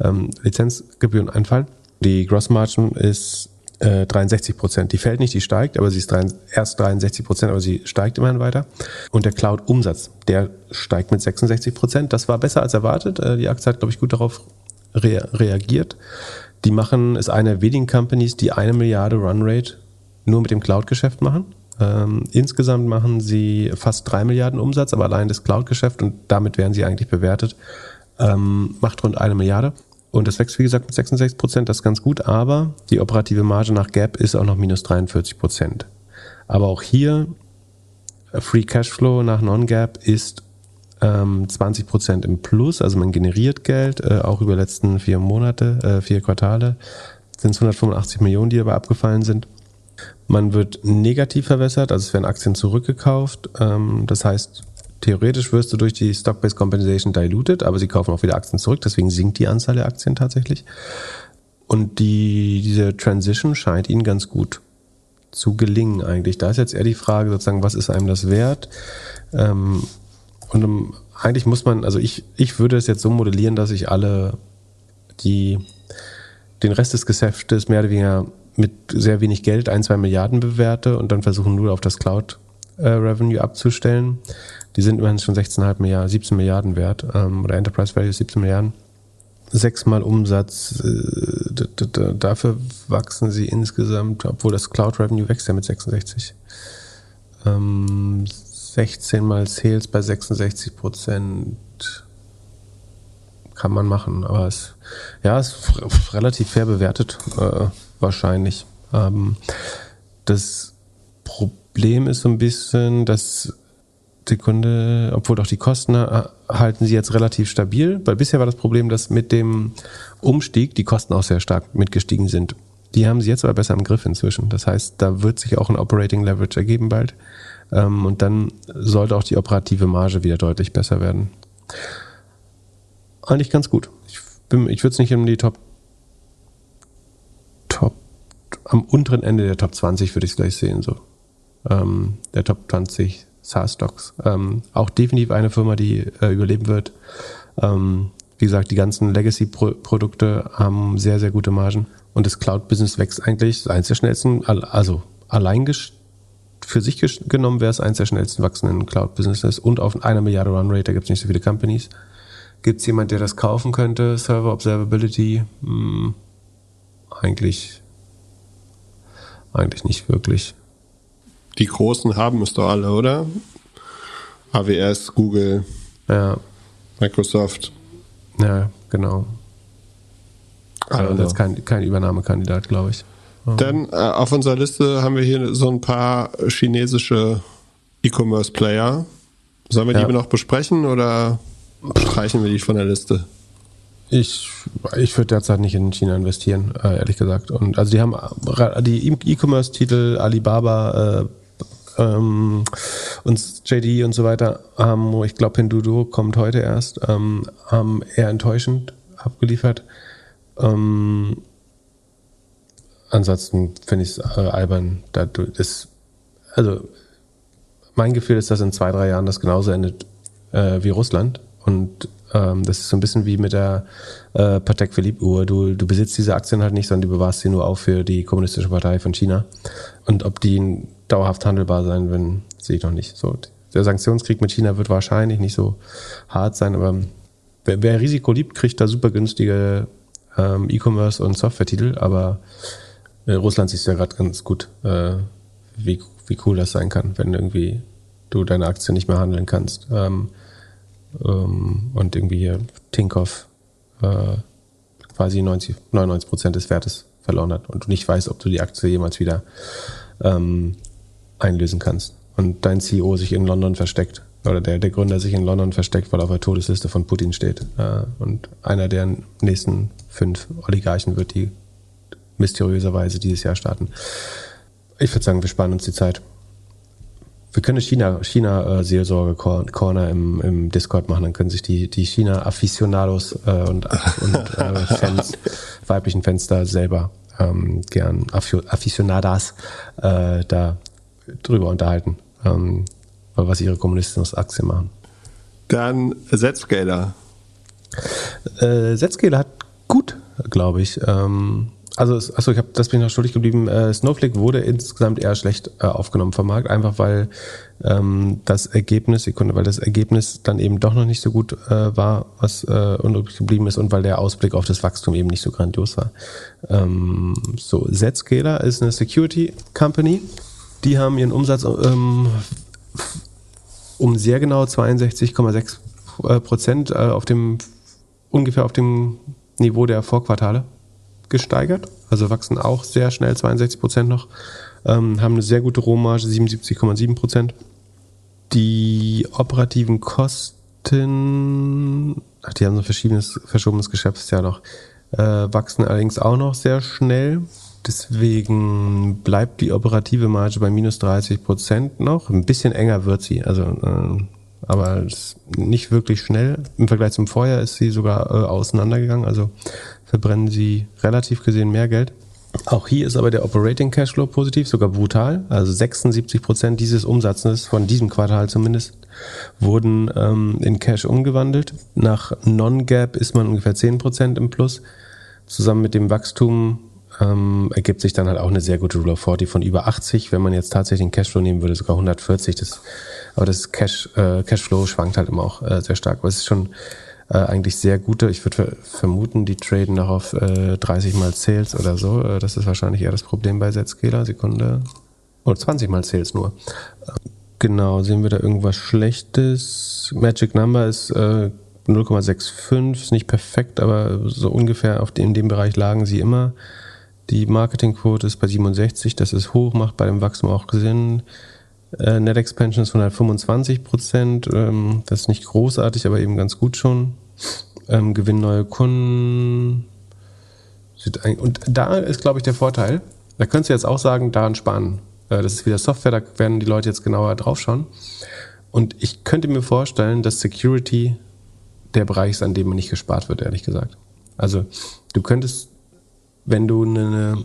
ähm, Lizenzgebühren einfallen. Die Gross Margin ist 63 äh, Prozent. Die fällt nicht, die steigt, aber sie ist erst 63 Prozent, aber sie steigt immerhin weiter. Und der Cloud-Umsatz, der steigt mit 66 Prozent. Das war besser als erwartet. Äh, die Aktie hat, glaube ich, gut darauf rea reagiert. Die machen, ist eine der wenigen Companies, die eine Milliarde Runrate nur mit dem Cloud-Geschäft machen. Ähm, insgesamt machen sie fast drei Milliarden Umsatz, aber allein das Cloud-Geschäft und damit werden sie eigentlich bewertet, ähm, macht rund eine Milliarde. Und das wächst, wie gesagt, mit 66 Prozent, das ist ganz gut, aber die operative Marge nach Gap ist auch noch minus 43 Prozent. Aber auch hier, äh, Free Cashflow nach Non-Gap ist ähm, 20 Prozent im Plus, also man generiert Geld, äh, auch über die letzten vier Monate, äh, vier Quartale sind es 185 Millionen, die dabei abgefallen sind. Man wird negativ verwässert, also es werden Aktien zurückgekauft. Ähm, das heißt, theoretisch wirst du durch die Stock-Based Compensation diluted, aber sie kaufen auch wieder Aktien zurück, deswegen sinkt die Anzahl der Aktien tatsächlich. Und die, diese Transition scheint ihnen ganz gut zu gelingen eigentlich. Da ist jetzt eher die Frage sozusagen, was ist einem das wert? Ähm, und um, eigentlich muss man, also ich, ich würde es jetzt so modellieren, dass ich alle die, den Rest des Geschäftes mehr oder weniger mit sehr wenig Geld, ein, zwei Milliarden bewerte und dann versuchen nur auf das Cloud äh, abzustellen. Die sind immerhin schon 16,5 Milliarden, 17 Milliarden wert, ähm, oder Enterprise Value 17 Milliarden. Sechsmal Umsatz, äh, dafür wachsen sie insgesamt, obwohl das Cloud Revenue wächst ja mit 66. Ähm, 16 mal Sales bei 66 Prozent kann man machen, aber es ja, ist relativ fair bewertet, äh, wahrscheinlich. Ähm, das Problem ist so ein bisschen, dass Sekunde, obwohl doch die Kosten äh, halten sie jetzt relativ stabil, weil bisher war das Problem, dass mit dem Umstieg die Kosten auch sehr stark mitgestiegen sind. Die haben sie jetzt aber besser im Griff inzwischen. Das heißt, da wird sich auch ein Operating Leverage ergeben bald. Ähm, und dann sollte auch die operative Marge wieder deutlich besser werden. Eigentlich ganz gut. Ich, ich würde es nicht in die Top, Top, am unteren Ende der Top 20 würde ich es gleich sehen, so. Ähm, der Top 20 SaaS-Stocks. Ähm, auch definitiv eine Firma, die äh, überleben wird. Ähm, wie gesagt, die ganzen Legacy-Produkte haben sehr, sehr gute Margen. Und das Cloud-Business wächst eigentlich eins der schnellsten, also allein für sich genommen wäre es eins der schnellsten wachsenden Cloud-Businesses und auf einer Milliarde Run-Rate, da gibt es nicht so viele Companies. Gibt es jemand, der das kaufen könnte? Server Observability? Hm, eigentlich, eigentlich nicht wirklich die Großen haben es doch alle, oder? AWS, Google, ja. Microsoft. Ja, genau. Also. Und jetzt kein, kein Übernahmekandidat, glaube ich. Ja. Dann äh, auf unserer Liste haben wir hier so ein paar chinesische E-Commerce-Player. Sollen wir ja. die noch besprechen oder streichen wir die von der Liste? Ich, ich würde derzeit nicht in China investieren, äh, ehrlich gesagt. Und also die haben die E-Commerce-Titel Alibaba, äh, ähm, und JD und so weiter haben, ich glaube, Pinduoduo kommt heute erst, ähm, haben eher enttäuschend abgeliefert. Ähm, ansonsten finde ich es äh, albern. Da ist, also mein Gefühl ist, dass in zwei, drei Jahren das genauso endet äh, wie Russland und Ähm, das ist so ein bisschen wie mit der äh, Patek Philippe Uhr. Du, du besitzt diese Aktien halt nicht, sondern du bewahrst sie nur auf für die Kommunistische Partei von China. Und ob die dauerhaft handelbar sein werden, sehe ich noch nicht. So, der Sanktionskrieg mit China wird wahrscheinlich nicht so hart sein, aber wer, wer Risiko liebt, kriegt da super günstige ähm, E-Commerce und Software-Titel, aber in Russland siehst du ja gerade ganz gut, äh, wie, wie cool das sein kann, wenn irgendwie du deine Aktien nicht mehr handeln kannst. Ähm, ähm, und irgendwie hier Tinkoff äh, quasi 90, 99 Prozent des Wertes verloren hat und du nicht weißt, ob du die Aktie jemals wieder ähm, einlösen kannst. Und dein CEO sich in London versteckt oder der, der Gründer sich in London versteckt, weil er auf der Todesliste von Putin steht. Äh, und einer der nächsten fünf Oligarchen wird die mysteriöserweise dieses Jahr starten. Ich würde sagen, wir sparen uns die Zeit. Wir können China, China äh, Seelsorge Corner im, im Discord machen, dann können sich die, die China Aficionados äh, und, und äh, Fans, weiblichen Fans da selber ähm, gern Aficionadas äh, da drüber unterhalten, ähm, was ihre kommunistischen Aktien machen. Dann Zscaler. Äh, Zscaler hat gut, glaube ich. Ähm, also, achso, ich habe das bin ich noch schuldig geblieben. Äh, Snowflake wurde insgesamt eher schlecht äh, aufgenommen vom Markt, einfach weil ähm, das Ergebnis, Sekunde, weil das Ergebnis dann eben doch noch nicht so gut äh, war, was äh, unübrig geblieben ist und weil der Ausblick auf das Wachstum eben nicht so grandios war. Ähm, so, Zscaler ist eine Security Company. Die haben ihren Umsatz ähm, um sehr genau 62,6 äh, Prozent äh, auf dem ungefähr auf dem Niveau der Vorquartale gesteigert, also wachsen auch sehr schnell, 62 Prozent noch, ähm, haben eine sehr gute Rohmarge, 77,7 Prozent. Die operativen Kosten, ach, die haben so ein verschiedenes, verschobenes Geschäftsjahr noch, äh, wachsen allerdings auch noch sehr schnell. Deswegen bleibt die operative Marge bei minus 30 Prozent noch. Ein bisschen enger wird sie, also äh, aber nicht wirklich schnell. Im Vergleich zum Vorjahr ist sie sogar äh, auseinandergegangen. Also verbrennen sie relativ gesehen mehr Geld. Auch hier ist aber der Operating Cashflow positiv, sogar brutal. Also 76 Prozent dieses Umsatzes, von diesem Quartal zumindest, wurden ähm, in Cash umgewandelt. Nach Non-Gap ist man ungefähr 10 Prozent im Plus. Zusammen mit dem Wachstum ähm, ergibt sich dann halt auch eine sehr gute Rule of 40 von über 80. Wenn man jetzt tatsächlich den Cashflow nehmen würde, sogar 140. Das, aber das Cash, äh, Cashflow schwankt halt immer auch äh, sehr stark. Aber es ist schon äh, eigentlich sehr gute. Ich würde vermuten, die traden noch auf äh, 30 mal Sales oder so. Äh, das ist wahrscheinlich eher das Problem bei Zscaler. Sekunde. Oder 20 mal Sales nur. Äh, genau, sehen wir da irgendwas Schlechtes? Magic Number ist äh, 0,65, ist nicht perfekt, aber so ungefähr auf dem, in dem Bereich lagen sie immer. Die Marketingquote ist bei 67, das ist hoch, macht bei dem Wachstum auch Sinn. Äh, Net Expansion ist 125 Prozent. Ähm, das ist nicht großartig, aber eben ganz gut schon. Ähm, Gewinn neue Kunden. Und da ist, glaube ich, der Vorteil. Da könntest du jetzt auch sagen, daran sparen. Äh, das ist wieder Software, da werden die Leute jetzt genauer draufschauen. Und ich könnte mir vorstellen, dass Security der Bereich ist, an dem man nicht gespart wird, ehrlich gesagt. Also du könntest, wenn du eine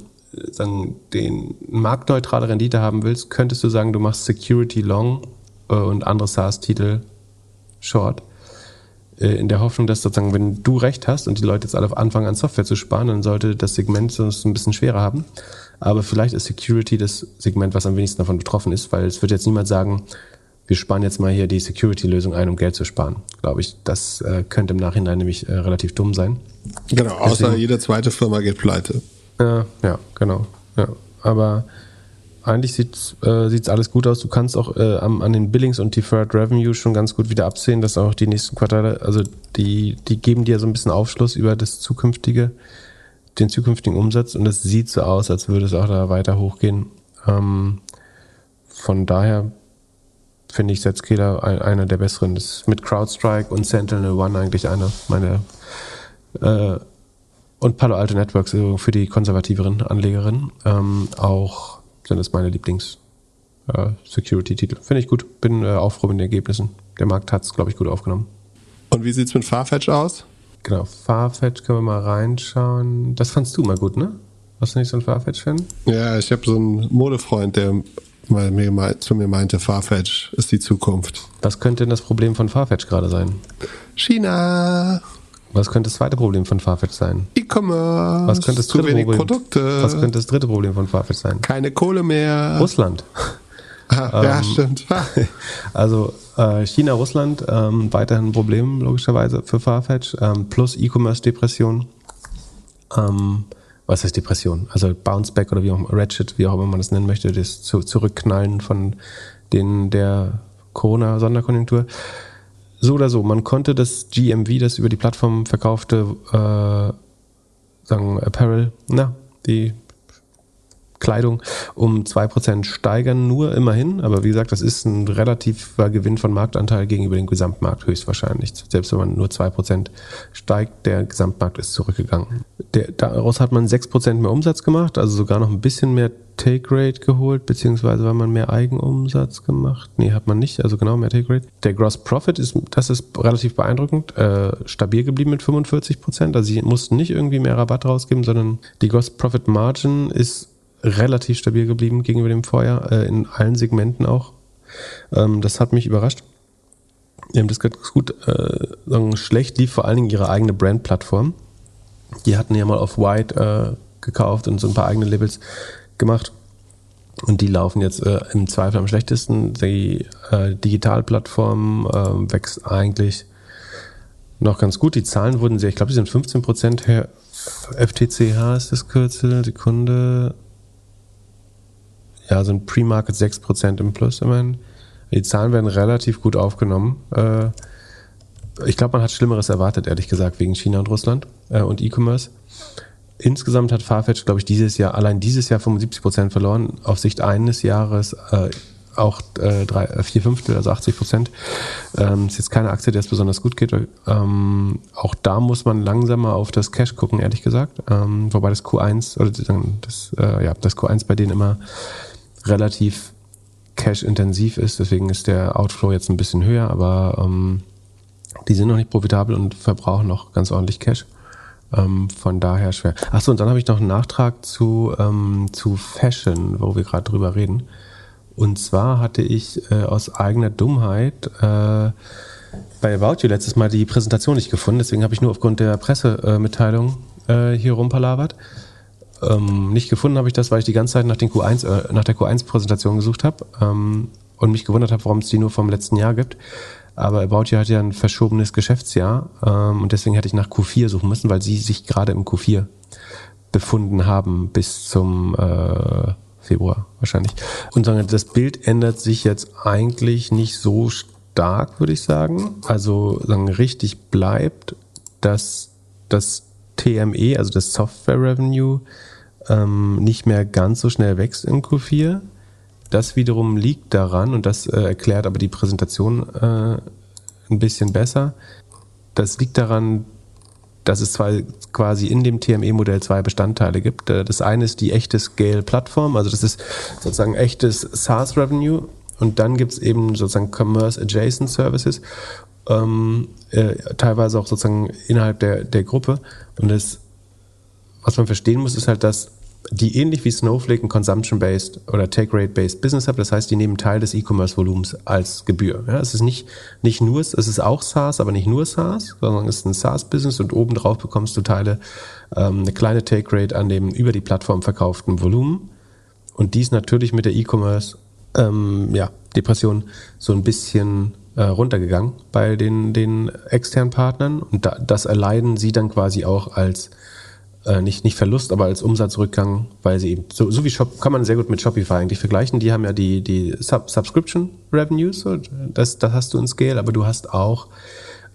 sagen, den marktneutrale Rendite haben willst, könntest du sagen, du machst Security Long äh, und andere SaaS-Titel Short. Äh, in der Hoffnung, dass sozusagen, wenn du recht hast und die Leute jetzt alle anfangen an Software zu sparen, dann sollte das Segment es ein bisschen schwerer haben. Aber vielleicht ist Security das Segment, was am wenigsten davon betroffen ist, weil es wird jetzt niemand sagen, wir sparen jetzt mal hier die Security-Lösung ein, um Geld zu sparen. Glaube ich, das äh, könnte im Nachhinein nämlich äh, relativ dumm sein. Genau, außer Deswegen, jede zweite Firma geht pleite. Ja, ja, genau. Ja. Aber eigentlich sieht äh, alles gut aus. Du kannst auch äh, an, an den Billings und Deferred Revenue schon ganz gut wieder absehen, dass auch die nächsten Quartale, also die, die geben dir so ein bisschen Aufschluss über das zukünftige, den zukünftigen Umsatz und es sieht so aus, als würde es auch da weiter hochgehen. Ähm, von daher finde ich Zscaler ein, einer der besseren. Das ist mit CrowdStrike und Sentinel One eigentlich einer meiner äh, und Palo Alto Networks für die konservativeren Anlegerinnen. Ähm, auch sind es meine Lieblings-Security-Titel. Äh, Finde ich gut. Bin äh, auch froh mit den Ergebnissen. Der Markt hat es, glaube ich, gut aufgenommen. Und wie sieht es mit Farfetch aus? Genau, Farfetch können wir mal reinschauen. Das fandst du mal gut, ne? Warst du nicht so ein Farfetch-Fan? Ja, ich habe so einen Modefreund, der weil mir mal, zu mir meinte, Farfetch ist die Zukunft. Was könnte denn das Problem von Farfetch gerade sein? China, Was könnte das zweite Problem von Farfetch sein? E-Commerce, Was könnte das zu dritte wenig Problem? Produkte, Was könnte das dritte Problem von Farfetch sein? keine Kohle mehr. Russland. Ah, ja, Ähm, stimmt. Ah. Also äh, China, Russland, ähm, weiterhin ein Problem logischerweise für Farfetch, ähm, plus E-Commerce-Depression. Ähm, was heißt Depression? Also Bounce Back oder wie auch Ratchet, wie auch immer man das nennen möchte, das zu, Zurückknallen von den der Corona-Sonderkonjunktur. So oder so, man konnte das GMV, das über die Plattform verkaufte, äh, sagen Apparel, na, die Kleidung um 2% steigern, nur immerhin. Aber wie gesagt, das ist ein relativer Gewinn von Marktanteil gegenüber dem Gesamtmarkt höchstwahrscheinlich. Selbst wenn man nur 2% steigt, der Gesamtmarkt ist zurückgegangen. Der, daraus hat man 6% mehr Umsatz gemacht, also sogar noch ein bisschen mehr Take Rate geholt, beziehungsweise war man mehr Eigenumsatz gemacht. Nee, hat man nicht, also genau mehr Take Rate. Der Gross Profit ist, das ist relativ beeindruckend, äh, stabil geblieben mit 45%. Also sie mussten nicht irgendwie mehr Rabatt rausgeben, sondern die Gross Profit Margin ist relativ stabil geblieben gegenüber dem Vorjahr, äh, in allen Segmenten auch. Ähm, das hat mich überrascht. Haben das ganz gut, äh, schlecht lief vor allen Dingen ihre eigene Brand-Plattform. Die hatten ja mal auf White äh, gekauft und so ein paar eigene Labels gemacht. Und die laufen jetzt äh, im Zweifel am schlechtesten. Die äh, Digitalplattform äh, wächst eigentlich noch ganz gut. Die Zahlen wurden sehr, ich glaube, die sind 15 Prozent her. FTCH ist das Kürzel, Sekunde. Ja, so ein Pre-Market 6% im Plus immerhin. Die Zahlen werden relativ gut aufgenommen. Äh, ich glaube, man hat Schlimmeres erwartet, ehrlich gesagt, wegen China und Russland äh, und E-Commerce. Insgesamt hat Farfetch, glaube ich, dieses Jahr, allein dieses Jahr 75% verloren. Auf Sicht eines Jahres äh, auch äh, drei, vier Fünftel, also 80 Prozent. Ähm, ist jetzt keine Aktie, der es besonders gut geht. Ähm, auch da muss man langsamer auf das Cash gucken, ehrlich gesagt. Ähm, wobei das Q1 oder das, ja, das Q1 bei denen immer relativ cash-intensiv ist. Deswegen ist der Outflow jetzt ein bisschen höher, aber ähm, die sind noch nicht profitabel und verbrauchen noch ganz ordentlich Cash. Ähm, von daher schwer. Achso, und dann habe ich noch einen Nachtrag zu, ähm, zu Fashion, wo wir gerade drüber reden. Und zwar hatte ich äh, aus eigener Dummheit äh, bei About You letztes Mal die Präsentation nicht gefunden, deswegen habe ich nur aufgrund der Pressemitteilung äh, hier rumpalabert. Ähm, nicht gefunden habe ich das, weil ich die ganze Zeit nach, den Q1, äh, nach der Q1-Präsentation gesucht habe ähm, und mich gewundert habe, warum es die nur vom letzten Jahr gibt. Aber About You hat ja ein verschobenes Geschäftsjahr ähm, und deswegen hätte ich nach Q4 suchen müssen, weil sie sich gerade im Q4 befunden haben bis zum äh, Februar wahrscheinlich. Und sagen, das Bild ändert sich jetzt eigentlich nicht so stark, würde ich sagen. Also sagen, richtig bleibt, dass das TME, also das Software Revenue, ähm, nicht mehr ganz so schnell wächst in Q4. Das wiederum liegt daran, und das äh, erklärt aber die Präsentation äh, ein bisschen besser. Das liegt daran, dass es zwei, quasi in dem TME-Modell zwei Bestandteile gibt. Äh, Das eine ist die echte Scale-Plattform, also das ist sozusagen echtes SaaS-Revenue. Und dann gibt es eben sozusagen Commerce Adjacent Services, ähm, äh, teilweise auch sozusagen innerhalb der, der Gruppe. Und das, was man verstehen muss, ist halt, dass die ähnlich wie Snowflake ein Consumption-based oder Take-Rate-based Business haben. Das heißt, die nehmen Teil des E-Commerce-Volumens als Gebühr. Ja, es ist nicht, nicht nur, es ist auch SaaS, aber nicht nur SaaS, sondern es ist ein SaaS-Business und obendrauf bekommst du Teile, ähm, eine kleine Take-Rate an dem über die Plattform verkauften Volumen. Und dies natürlich mit der E-Commerce, ähm, ja, Depression so ein bisschen äh, runtergegangen bei den, den externen Partnern. Und da, das erleiden sie dann quasi auch als äh, nicht, nicht Verlust, aber als Umsatzrückgang, weil sie eben, so, so wie Shop, kann man sehr gut mit Shopify eigentlich vergleichen. Die haben ja die, die Sub Subscription Revenues, das, das hast du in Scale, aber du hast auch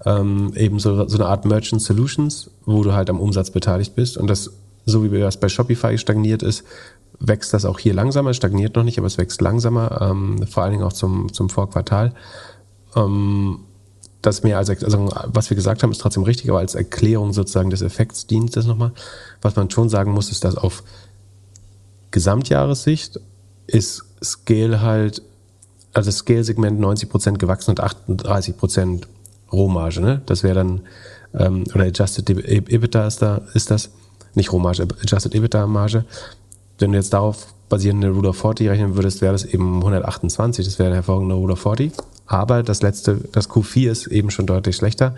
ähm, eben so, so eine Art Merchant Solutions, wo du halt am Umsatz beteiligt bist. Und das, so wie das bei Shopify stagniert ist, wächst das auch hier langsamer, stagniert noch nicht, aber es wächst langsamer, ähm, vor allen Dingen auch zum, zum Vorquartal. Ähm, das mehr als, also was wir gesagt haben, ist trotzdem richtig, aber als Erklärung sozusagen des Effekts dient das nochmal. Was man schon sagen muss, ist, dass auf Gesamtjahressicht ist Scale halt, also Scale-Segment 90% gewachsen und 38% Rohmarge, ne? Das wäre dann, ähm, oder Adjusted EBITDA ist da, ist das, nicht Rohmarge, Adjusted EBITDA-Marge. Wenn du jetzt darauf basierende Rule of 40 rechnen würdest, wäre das eben 128. Das wäre eine hervorragende Rule of 40. Aber das letzte, das Q4 ist eben schon deutlich schlechter.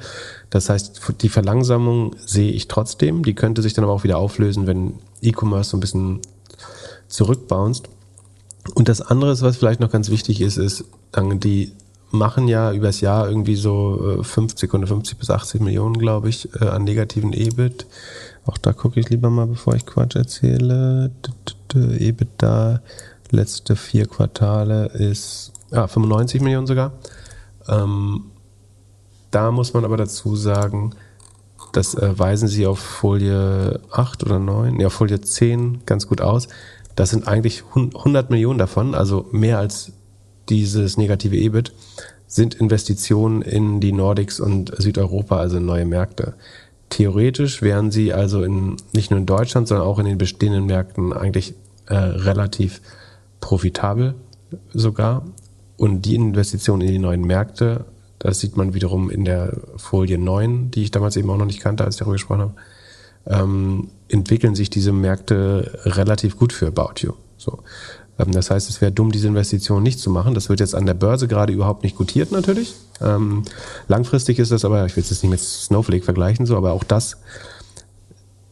Das heißt, die Verlangsamung sehe ich trotzdem. Die könnte sich dann aber auch wieder auflösen, wenn E-Commerce so ein bisschen zurückbounced. Und das andere, was vielleicht noch ganz wichtig ist, ist, die machen ja übers Jahr irgendwie so 50 oder 50 bis 80 Millionen, glaube ich, äh, an negativen EBIT. Auch da gucke ich lieber mal, bevor ich Quatsch erzähle. EBIT da, letzte vier Quartale ist ja, 95 Millionen sogar. Ähm, da muss man aber dazu sagen, das äh, weisen sie auf Folie 8 oder 9, ja, Folie 10 ganz gut aus. Das sind eigentlich 100 Millionen davon, also mehr als dieses negative EBIT, sind Investitionen in die Nordics und Südeuropa, also in neue Märkte. Theoretisch wären sie also in, nicht nur in Deutschland, sondern auch in den bestehenden Märkten eigentlich äh, relativ profitabel sogar. Und die Investitionen in die neuen Märkte, das sieht man wiederum in der Folie 9, die ich damals eben auch noch nicht kannte, als ich darüber gesprochen habe, ähm, entwickeln sich diese Märkte relativ gut für About You. So. Ähm, das heißt, es wäre dumm, diese Investition nicht zu machen. Das wird jetzt an der Börse gerade überhaupt nicht gutiert natürlich. Ähm, langfristig ist das aber, ich will es jetzt nicht mit Snowflake vergleichen, so, aber auch das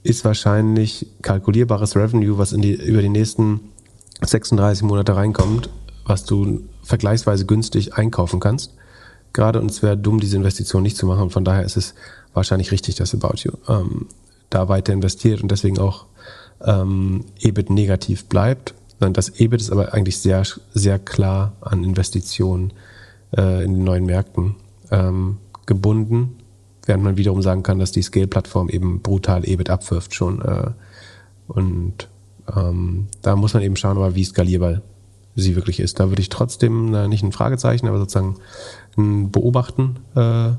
ist wahrscheinlich kalkulierbares Revenue, was in die, über die nächsten 36 Monate reinkommt, was du vergleichsweise günstig einkaufen kannst. Gerade und es wäre dumm, diese Investition nicht zu machen. Von daher ist es wahrscheinlich richtig, dass About You ähm, da weiter investiert und deswegen auch ähm, EBIT negativ bleibt. Das EBIT ist aber eigentlich sehr, sehr klar an Investitionen äh, in den neuen Märkten ähm, gebunden, während man wiederum sagen kann, dass die Scale-Plattform eben brutal EBIT abwirft schon. Äh, und ähm, da muss man eben schauen, aber wie skalierbar sie wirklich ist. Da würde ich trotzdem äh, nicht ein Fragezeichen, aber sozusagen ein Beobachten äh,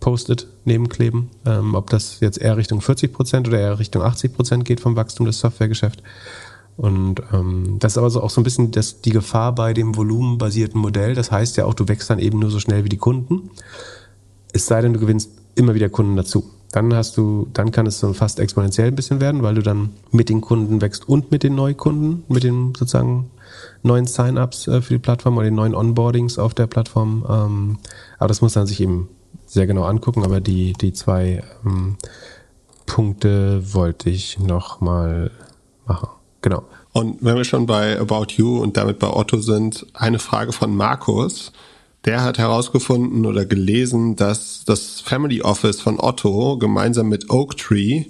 Post-it nebenkleben, ähm, ob das jetzt eher Richtung 40 Prozent oder eher Richtung 80 Prozent geht vom Wachstum des Softwaregeschäfts. Und ähm, das ist aber so auch so ein bisschen das, die Gefahr bei dem volumenbasierten Modell. Das heißt ja auch, du wächst dann eben nur so schnell wie die Kunden. Es sei denn, du gewinnst immer wieder Kunden dazu. Dann hast du, dann kann es so fast exponentiell ein bisschen werden, weil du dann mit den Kunden wächst und mit den Neukunden, mit den sozusagen neuen Sign-ups äh, für die Plattform oder den neuen Onboardings auf der Plattform. Ähm, aber das muss man sich eben sehr genau angucken. Aber die, die zwei ähm, Punkte wollte ich noch mal machen. Genau. Und wenn wir schon bei About You und damit bei Otto sind, eine Frage von Markus. Der hat herausgefunden oder gelesen, dass das Family Office von Otto gemeinsam mit Oaktree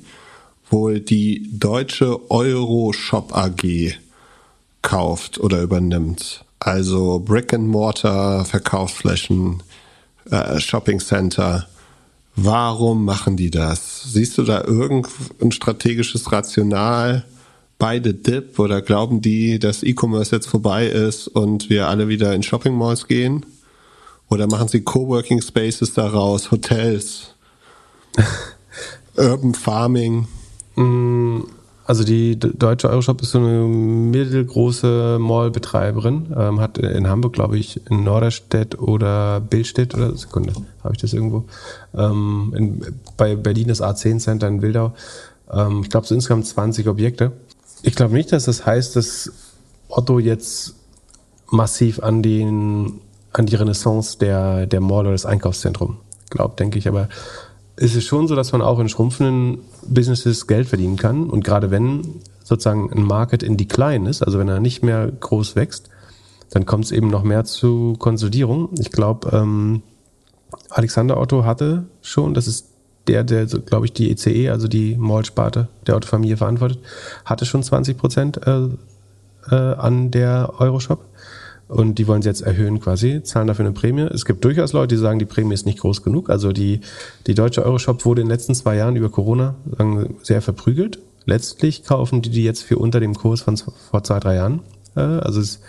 wohl die deutsche Euro Shop AG kauft oder übernimmt. Also Brick and Mortar, Verkaufsflächen, äh, Shopping Center. Warum machen die das? Siehst du da irgendein strategisches Rational? Beide Dip oder glauben die, dass E-Commerce jetzt vorbei ist und wir alle wieder in Shopping Malls gehen? Oder machen sie Coworking Spaces daraus, Hotels, Urban Farming? Mm, also die deutsche Euroshop ist so eine mittelgroße Mallbetreiberin, ähm, hat in Hamburg, glaube ich, in Norderstedt oder Billstedt oder Sekunde, habe ich das irgendwo. Ähm, in, bei Berlin das A10 Center in Wildau. Ähm, ich glaube, so insgesamt 20 Objekte. Ich glaube nicht, dass das heißt, dass Otto jetzt massiv an den an die Renaissance der, der Mall oder des Einkaufszentrums glaubt, denke ich. Aber ist es schon so, dass man auch in schrumpfenden Businesses Geld verdienen kann. Und gerade wenn sozusagen ein Market in Decline ist, also wenn er nicht mehr groß wächst, dann kommt es eben noch mehr zu Konsolidierung. Ich glaube, ähm, Alexander Otto hatte schon, das ist der, der, glaube ich, die ECE, also die Mall-Sparte der Otto-Familie verantwortet, hatte schon 20 Prozent äh, äh, an der Euroshop und die wollen sie jetzt erhöhen quasi, zahlen dafür eine Prämie. Es gibt durchaus Leute, die sagen, die Prämie ist nicht groß genug. Also die, die deutsche Euroshop wurde in den letzten zwei Jahren über Corona sehr verprügelt. Letztlich kaufen die die jetzt für unter dem Kurs von vor zwei, drei Jahren. Also ist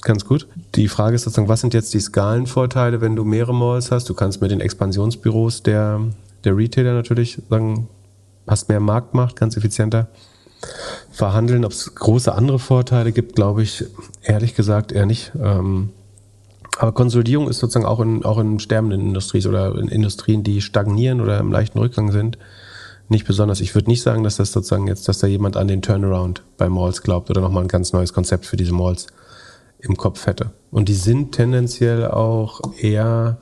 ganz gut. Die Frage ist sozusagen, was sind jetzt die Skalenvorteile, wenn du mehrere Malls hast? Du kannst mit den Expansionsbüros der, der Retailer natürlich sagen, hast mehr Marktmacht, ganz effizienter verhandeln. Ob es große andere Vorteile gibt, glaube ich ehrlich gesagt eher nicht. Ähm, aber Konsolidierung ist sozusagen auch in, auch in sterbenden Industrien oder in Industrien, die stagnieren oder im leichten Rückgang sind, nicht besonders. Ich würde nicht sagen, dass das sozusagen jetzt, dass da jemand an den Turnaround bei Malls glaubt oder nochmal ein ganz neues Konzept für diese Malls im Kopf hätte. Und die sind tendenziell auch eher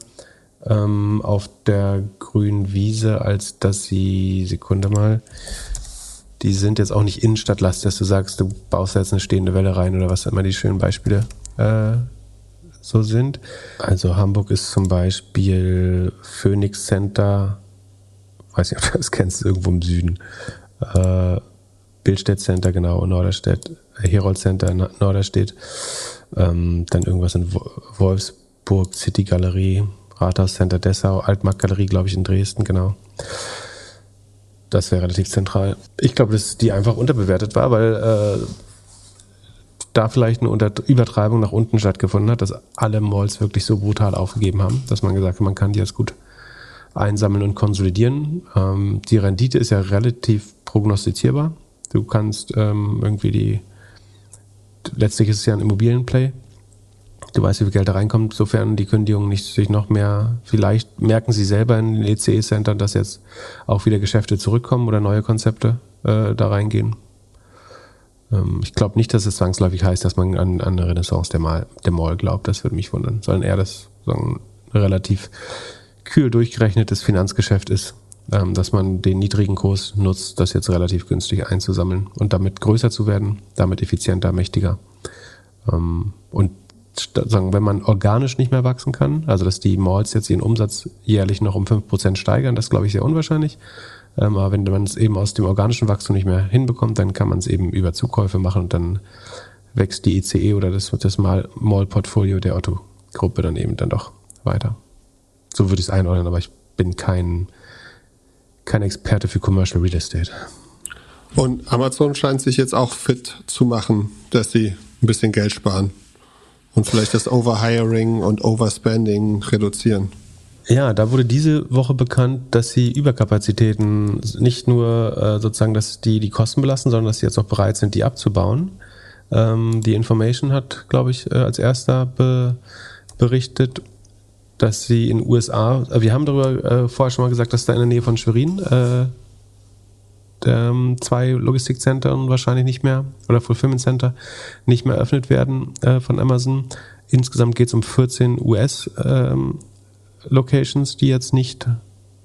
ähm, auf der grünen Wiese, als dass sie, Sekunde mal, die sind jetzt auch nicht Innenstadtlast, dass du sagst, du baust jetzt eine stehende Welle rein oder was immer die schönen Beispiele äh, so sind. Also Hamburg ist zum Beispiel Phoenix Center, weiß nicht, ob du das kennst, irgendwo im Süden. Äh, Bildstedt Center, genau, Norderstedt, Herold Center, Norderstedt. Ähm, dann irgendwas in Wolfsburg, City Galerie, Rathaus Center Dessau, Altmarkt Galerie, glaube ich, in Dresden, genau. Das wäre relativ zentral. Ich glaube, dass die einfach unterbewertet war, weil äh, da vielleicht eine Unter Übertreibung nach unten stattgefunden hat, dass alle Malls wirklich so brutal aufgegeben haben, dass man gesagt hat, man kann die jetzt gut einsammeln und konsolidieren. Ähm, die Rendite ist ja relativ prognostizierbar. Du kannst ähm, irgendwie die, letztlich ist es ja ein Immobilienplay. Du weißt, wie viel Geld da reinkommt, sofern die Kündigung nicht sich noch mehr, vielleicht merken sie selber in den ECE-Centern, dass jetzt auch wieder Geschäfte zurückkommen oder neue Konzepte äh, da reingehen. Ähm, ich glaube nicht, dass es zwangsläufig heißt, dass man an, an eine Renaissance der, Mal, der Mall glaubt. Das würde mich wundern. Sondern eher das sagen, relativ kühl durchgerechnetes Finanzgeschäft ist, ähm, dass man den niedrigen Kurs nutzt, das jetzt relativ günstig einzusammeln und damit größer zu werden, damit effizienter, mächtiger. Ähm, und sagen, wenn man organisch nicht mehr wachsen kann, also dass die Malls jetzt ihren Umsatz jährlich noch um 5% steigern, das glaube ich sehr unwahrscheinlich. Ähm, aber wenn man es eben aus dem organischen Wachstum nicht mehr hinbekommt, dann kann man es eben über Zukäufe machen und dann wächst die ICE oder das, das Mall-Portfolio der Otto-Gruppe dann eben dann doch weiter. So würde ich es einordnen, aber ich bin kein, kein Experte für Commercial Real Estate. Und Amazon scheint sich jetzt auch fit zu machen, dass sie ein bisschen Geld sparen und vielleicht das Overhiring und Overspending reduzieren. Ja, da wurde diese Woche bekannt, dass sie Überkapazitäten nicht nur äh, sozusagen, dass die die Kosten belasten, sondern dass sie jetzt auch bereit sind, die abzubauen. Ähm, die Information hat, glaube ich, äh, als erster be berichtet, dass sie in USA, äh, wir haben darüber äh, vorher schon mal gesagt, dass da in der Nähe von Schwerin äh, ähm, zwei Logistikzentren wahrscheinlich nicht mehr oder Fulfillment Center nicht mehr eröffnet werden äh, von Amazon. Insgesamt geht es um 14 US ähm, die jetzt nicht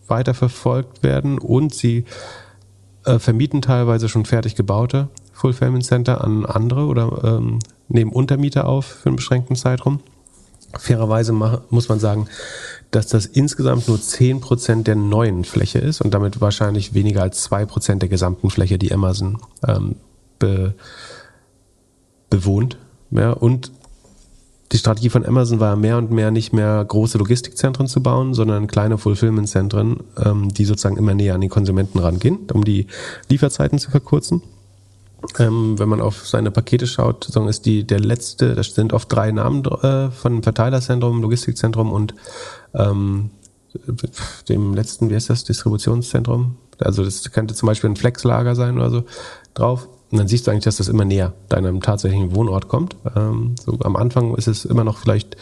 weiter verfolgt werden und sie äh, vermieten teilweise schon fertig gebaute Fulfillment Center an andere oder ähm, nehmen Untermieter auf für einen beschränkten Zeitraum. Fairerweise muss man sagen, dass das insgesamt nur 10% der neuen Fläche ist und damit wahrscheinlich weniger als 2% der gesamten Fläche, die Amazon ähm, be bewohnt. Ja, und die Strategie von Amazon war mehr und mehr nicht mehr große Logistikzentren zu bauen, sondern kleine Fulfillment-Zentren, ähm, die sozusagen immer näher an die Konsumenten rangehen, um die Lieferzeiten zu verkürzen. Ähm, wenn man auf seine Pakete schaut, ist die der letzte, das sind oft drei Namen äh, von Verteilerzentrum, Logistikzentrum und ähm, dem letzten, wie heißt das, Distributionszentrum. Also das könnte zum Beispiel ein Flexlager sein oder so drauf. Und dann siehst du eigentlich, dass das immer näher deinem tatsächlichen Wohnort kommt. Ähm, so am Anfang ist es immer noch vielleicht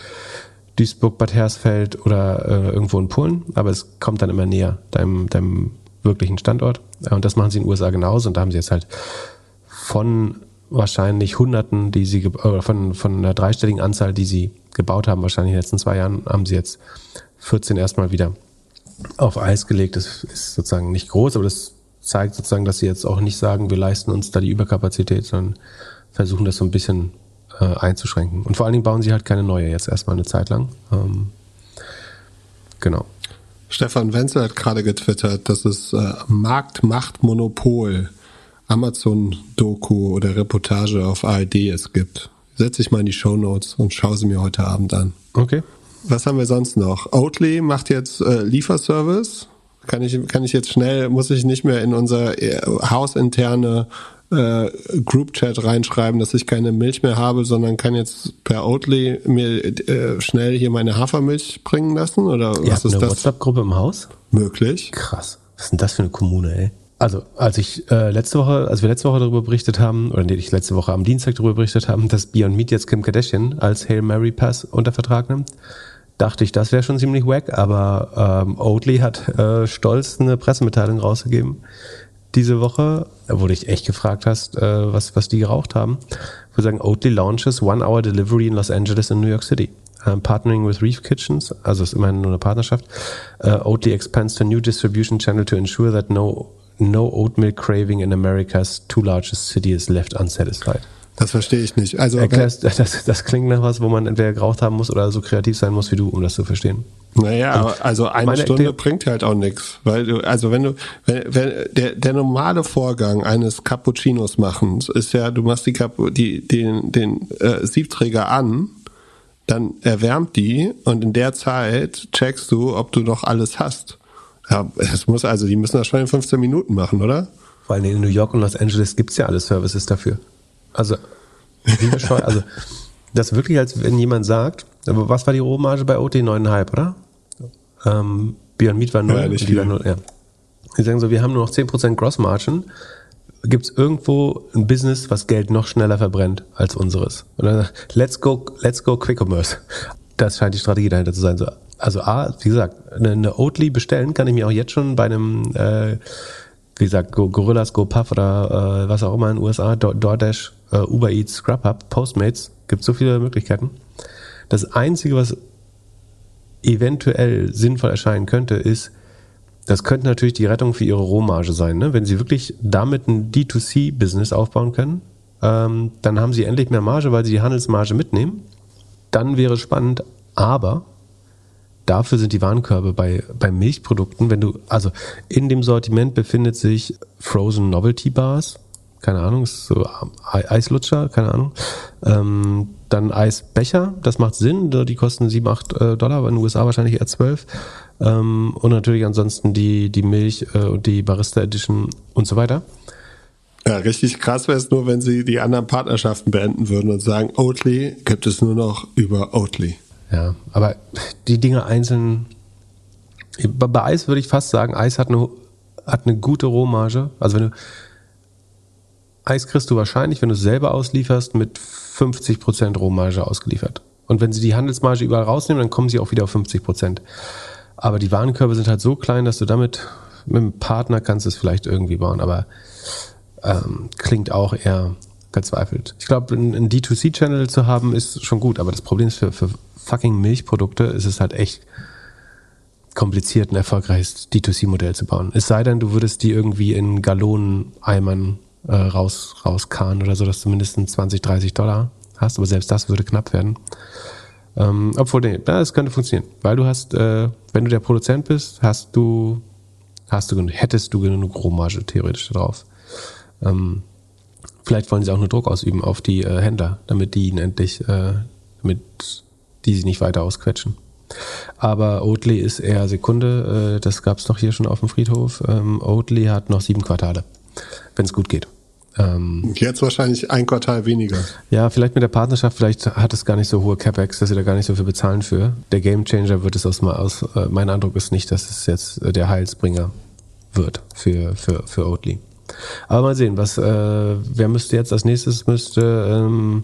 Duisburg, Bad Hersfeld oder äh, irgendwo in Polen, aber es kommt dann immer näher deinem, deinem wirklichen Standort. Und das machen sie in den USA genauso. Und da haben sie jetzt halt von wahrscheinlich Hunderten, die sie, oder von, von einer dreistelligen Anzahl, die sie gebaut haben, wahrscheinlich in den letzten zwei Jahren, haben sie jetzt 14 erstmal wieder auf Eis gelegt. Das ist sozusagen nicht groß, aber das zeigt sozusagen, dass sie jetzt auch nicht sagen, wir leisten uns da die Überkapazität, sondern versuchen das so ein bisschen äh, einzuschränken. Und vor allen Dingen bauen sie halt keine neue jetzt erstmal eine Zeit lang. Ähm, genau. Stefan Wenzel hat gerade getwittert, dass es äh, Markt macht Monopol Amazon-Doku oder Reportage auf ARD es gibt. Setze ich mal in die Show Notes und schaue sie mir heute Abend an. Okay. Was haben wir sonst noch? Oatly macht jetzt äh, Lieferservice kann ich, kann ich jetzt schnell, muss ich nicht mehr in unser äh, hausinterne äh, Group-Chat reinschreiben, dass ich keine Milch mehr habe, sondern kann jetzt per Oatly mir äh, schnell hier meine Hafermilch bringen lassen? Oder Ihr was ist eine das? WhatsApp-Gruppe im Haus? Möglich. Krass. Was ist denn das für eine Kommune, ey? Also, als ich äh, letzte Woche, als wir letzte Woche darüber berichtet haben, oder nee, ich letzte Woche am Dienstag darüber berichtet haben, dass Beyond Meat jetzt Kim Kardashian als Hail Mary Pass unter Vertrag nimmt, dachte ich, das wäre schon ziemlich wack, aber ähm, Oatly hat äh, stolz eine Pressemitteilung rausgegeben diese Woche, wo du dich echt gefragt hast, äh, was, was die geraucht haben. Wir sagen, Oatly launches One-Hour Delivery in Los Angeles and New York City. Um, partnering with Reef Kitchens, also ist immerhin nur eine Partnerschaft. Uh, Oatly expands to new distribution channel to ensure that no, no oat milk craving in America's two largest cities is left unsatisfied. Das verstehe ich nicht. Also Erklärst, das, das klingt nach was, wo man entweder geraucht haben muss oder so kreativ sein muss wie du, um das zu verstehen. Naja, aber also eine meine Stunde Erklär- bringt halt auch nichts. Weil du, also wenn du, wenn, wenn der, der normale Vorgang eines Cappuccinos machens ist ja, du machst die, die den, den äh, Siebträger an, dann erwärmt die und in der Zeit checkst du, ob du noch alles hast. Ja, es muss also, die müssen das schon in 15 Minuten machen, oder? Vor allem in New York und Los Angeles gibt's ja alle Services dafür. Also, wie bescheuert. also, das ist wirklich, als wenn jemand sagt, was war die Rohmarge bei OT? 9,5, oder? Ähm, Beyond Meat war 0. Ja, nicht war viel. 0, ja. Die sagen so, wir haben nur noch 10% Gross Margin. Gibt's irgendwo ein Business, was Geld noch schneller verbrennt als unseres? Dann, let's go, let's go Quick Commerce. Das scheint die Strategie dahinter zu sein. So, also A, wie gesagt, eine, eine Oatly bestellen kann ich mir auch jetzt schon bei einem, äh, wie gesagt, Go, Gorillas, GoPuff oder äh, was auch immer in den USA, Do DoorDash, äh, Uber Eats, Scrubhub, Postmates, gibt so viele Möglichkeiten. Das Einzige, was eventuell sinnvoll erscheinen könnte, ist, das könnte natürlich die Rettung für ihre Rohmarge sein. Ne? Wenn sie wirklich damit ein D2C-Business aufbauen können, ähm, dann haben sie endlich mehr Marge, weil sie die Handelsmarge mitnehmen. Dann wäre spannend, aber dafür sind die Warenkörbe bei, bei Milchprodukten, wenn du, also in dem Sortiment befindet sich Frozen Novelty Bars, keine Ahnung, ist so Ei- Eislutscher, keine Ahnung. Ähm, dann Eisbecher, das macht Sinn, die kosten 7, 8 äh, Dollar, aber in den USA wahrscheinlich eher 12. Ähm, und natürlich ansonsten die, die Milch äh, und die Barista Edition und so weiter. Ja, richtig krass wäre es nur, wenn sie die anderen Partnerschaften beenden würden und sagen, Oatly gibt es nur noch über Oatly. Ja, aber die Dinge einzeln. Bei Eis würde ich fast sagen, Eis hat eine, hat eine gute Rohmarge. Also wenn du Eis kriegst du wahrscheinlich, wenn du es selber auslieferst, mit 50% Rohmarge ausgeliefert. Und wenn sie die Handelsmarge überall rausnehmen, dann kommen sie auch wieder auf 50%. Aber die Warenkörbe sind halt so klein, dass du damit mit einem Partner kannst es vielleicht irgendwie bauen. Aber ähm, klingt auch eher verzweifelt. Ich glaube, ein, ein D2C-Channel zu haben, ist schon gut, aber das Problem ist, für, für fucking Milchprodukte ist es halt echt kompliziert, ein erfolgreiches D2C-Modell zu bauen. Es sei denn, du würdest die irgendwie in Gallonen-Eimern äh, raus, rauskarren oder so, dass du mindestens 20, 30 Dollar hast, aber selbst das würde knapp werden. Ähm, obwohl, nee, ja, es könnte funktionieren, weil du hast, äh, wenn du der Produzent bist, hast du, hast du, hättest du genug Rohmarge theoretisch drauf. Ähm, vielleicht wollen sie auch nur Druck ausüben auf die äh, Händler, damit die ihn endlich, äh, damit die sie nicht weiter ausquetschen. Aber Oatly ist eher Sekunde, äh, das gab es doch hier schon auf dem Friedhof. Ähm, Oatly hat noch sieben Quartale, wenn es gut geht. Ähm, Jetzt wahrscheinlich ein Quartal weniger. ja, vielleicht mit der Partnerschaft, vielleicht hat es gar nicht so hohe CapEx, dass sie da gar nicht so viel bezahlen für. Der Gamechanger wird es aus, aus äh, mein Eindruck ist nicht, dass es jetzt äh, der Heilsbringer wird für, für, für Oatly. Aber mal sehen, was, äh, wer müsste jetzt als nächstes müsste ähm,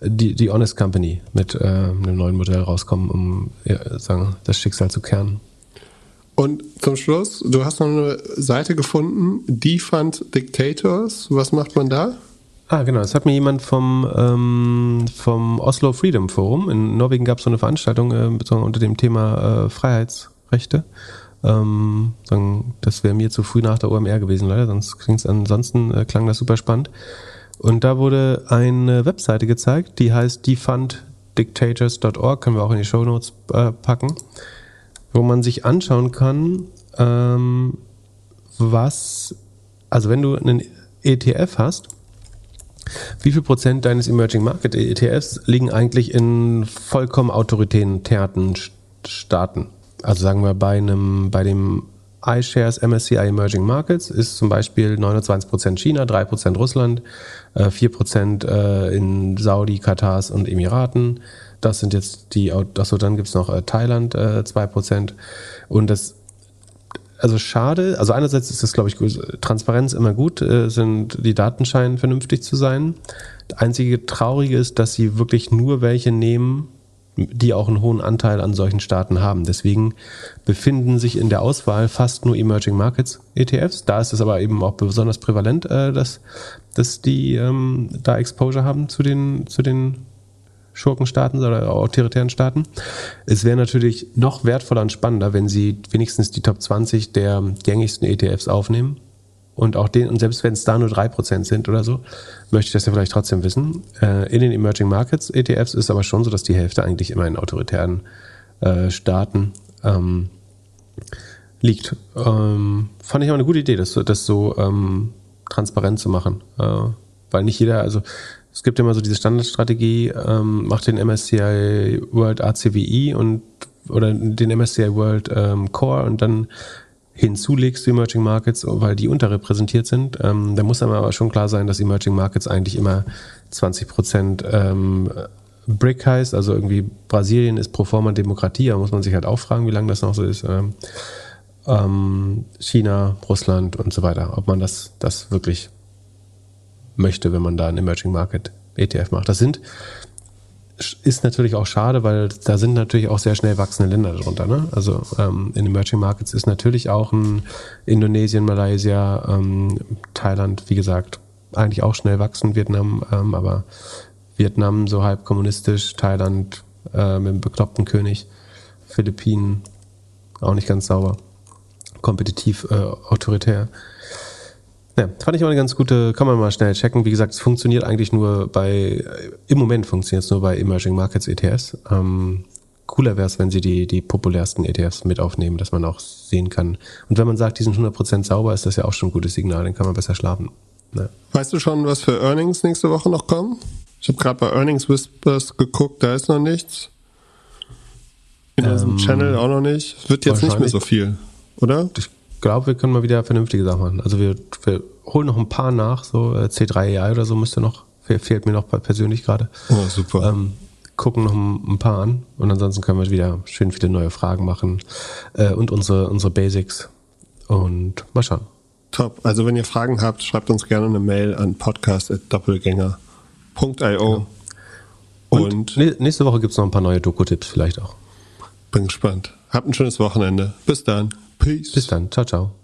die, die Honest Company mit äh, einem neuen Modell rauskommen, um ja, sagen, das Schicksal zu kehren. Und zum Schluss, du hast noch eine Seite gefunden, Defund Dictators. Was macht man da? Ah, genau. Das hat mir jemand vom, ähm, vom Oslo Freedom Forum. In Norwegen gab es so eine Veranstaltung äh, unter dem Thema äh, Freiheitsrechte. Ähm, das wäre mir zu früh nach der OMR gewesen, leider. Sonst klingt's ansonsten äh, klang das super spannend. Und da wurde eine Webseite gezeigt, die heißt defunddictators.org, können wir auch in die Show Notes äh, packen, wo man sich anschauen kann, ähm, was, also wenn du einen ETF hast, wie viel Prozent deines Emerging Market ETFs liegen eigentlich in vollkommen autoritären Staaten? Also sagen wir bei einem, bei dem iShares MSCI Emerging Markets ist zum Beispiel 29% China, 3% Russland, äh, 4% äh, in Saudi, Katars und Emiraten. Das sind jetzt die, achso, dann gibt's noch äh, Thailand, äh, 2%. Und das also schade, also einerseits ist das, glaube ich. Transparenz immer gut, äh, sind die Daten scheinen vernünftig zu sein. Das einzige Traurige ist, dass sie wirklich nur welche nehmen, die auch einen hohen Anteil an solchen Staaten haben. Deswegen befinden sich in der Auswahl fast nur Emerging Markets ETFs. Da ist es aber eben auch besonders prävalent, äh, dass, dass die ähm, da Exposure haben zu den, zu den Schurkenstaaten oder autoritären Staaten. Es wäre natürlich noch wertvoller und spannender, wenn sie wenigstens die Top 20 der gängigsten ETFs aufnehmen. Und auch den, und selbst wenn es da nur drei Prozent sind oder so, möchte ich das ja vielleicht trotzdem wissen. Äh, in den Emerging Markets ETFs ist aber schon so, dass die Hälfte eigentlich immer in autoritären äh, Staaten ähm, liegt. Ähm, fand ich auch eine gute Idee, das, das so ähm, transparent zu machen. Äh, weil nicht jeder, also es gibt immer so diese Standardstrategie, ähm, macht den MSCI World ACWI und oder den MSCI World ähm, Core und dann hinzulegst du Emerging Markets, weil die unterrepräsentiert sind. Ähm, da muss aber schon klar sein, dass Emerging Markets eigentlich immer 20 Prozent ähm, BRIC heißt, also irgendwie Brasilien ist pro forma Demokratie, da muss man sich halt auch fragen, wie lange das noch so ist. Ähm, ähm China, Russland und so weiter, ob man das, das wirklich möchte, wenn man da einen Emerging Market ETF macht. Das sind ist natürlich auch schade, weil da sind natürlich auch sehr schnell wachsende Länder darunter. Ne? Also ähm, in Emerging Markets ist natürlich auch ein Indonesien, Malaysia, ähm, Thailand, wie gesagt, eigentlich auch schnell wachsen, Vietnam, ähm, aber Vietnam so halb kommunistisch, Thailand äh, mit dem bekloppten König, Philippinen auch nicht ganz sauber, kompetitiv, äh, autoritär. Ja, fand ich auch eine ganz gute, kann man mal schnell checken. Wie gesagt, es funktioniert eigentlich nur bei, im Moment funktioniert es nur bei Emerging Markets ETFs. Ähm, cooler wäre es, wenn sie die, die populärsten ETFs mit aufnehmen, dass man auch sehen kann. Und wenn man sagt, die sind 100% sauber, ist das ja auch schon ein gutes Signal, dann kann man besser schlafen. Ja. Weißt du schon, was für Earnings nächste Woche noch kommen? Ich habe gerade bei Earnings Whispers geguckt, da ist noch nichts. In ähm, unserem Channel auch noch nicht. Wird jetzt nicht mehr so viel, oder? Ich glaube, wir können mal wieder vernünftige Sachen machen. Also wir, wir holen noch ein paar nach, so äh, C3AI oder so müsste noch, fehlt mir noch persönlich gerade. Oh, super. Ähm, gucken noch ein, paar an und ansonsten können wir wieder schön viele neue Fragen machen äh, und unsere, unsere Basics und mal schauen. Top. Also wenn ihr Fragen habt, schreibt uns gerne eine Mail an podcast.doppelgänger.io. Genau. Und, und nächste Woche gibt es noch ein paar neue Doku-Tipps vielleicht auch. Bin gespannt. Habt ein schönes Wochenende. Bis dann. Peace. Bis dann. Ciao, ciao.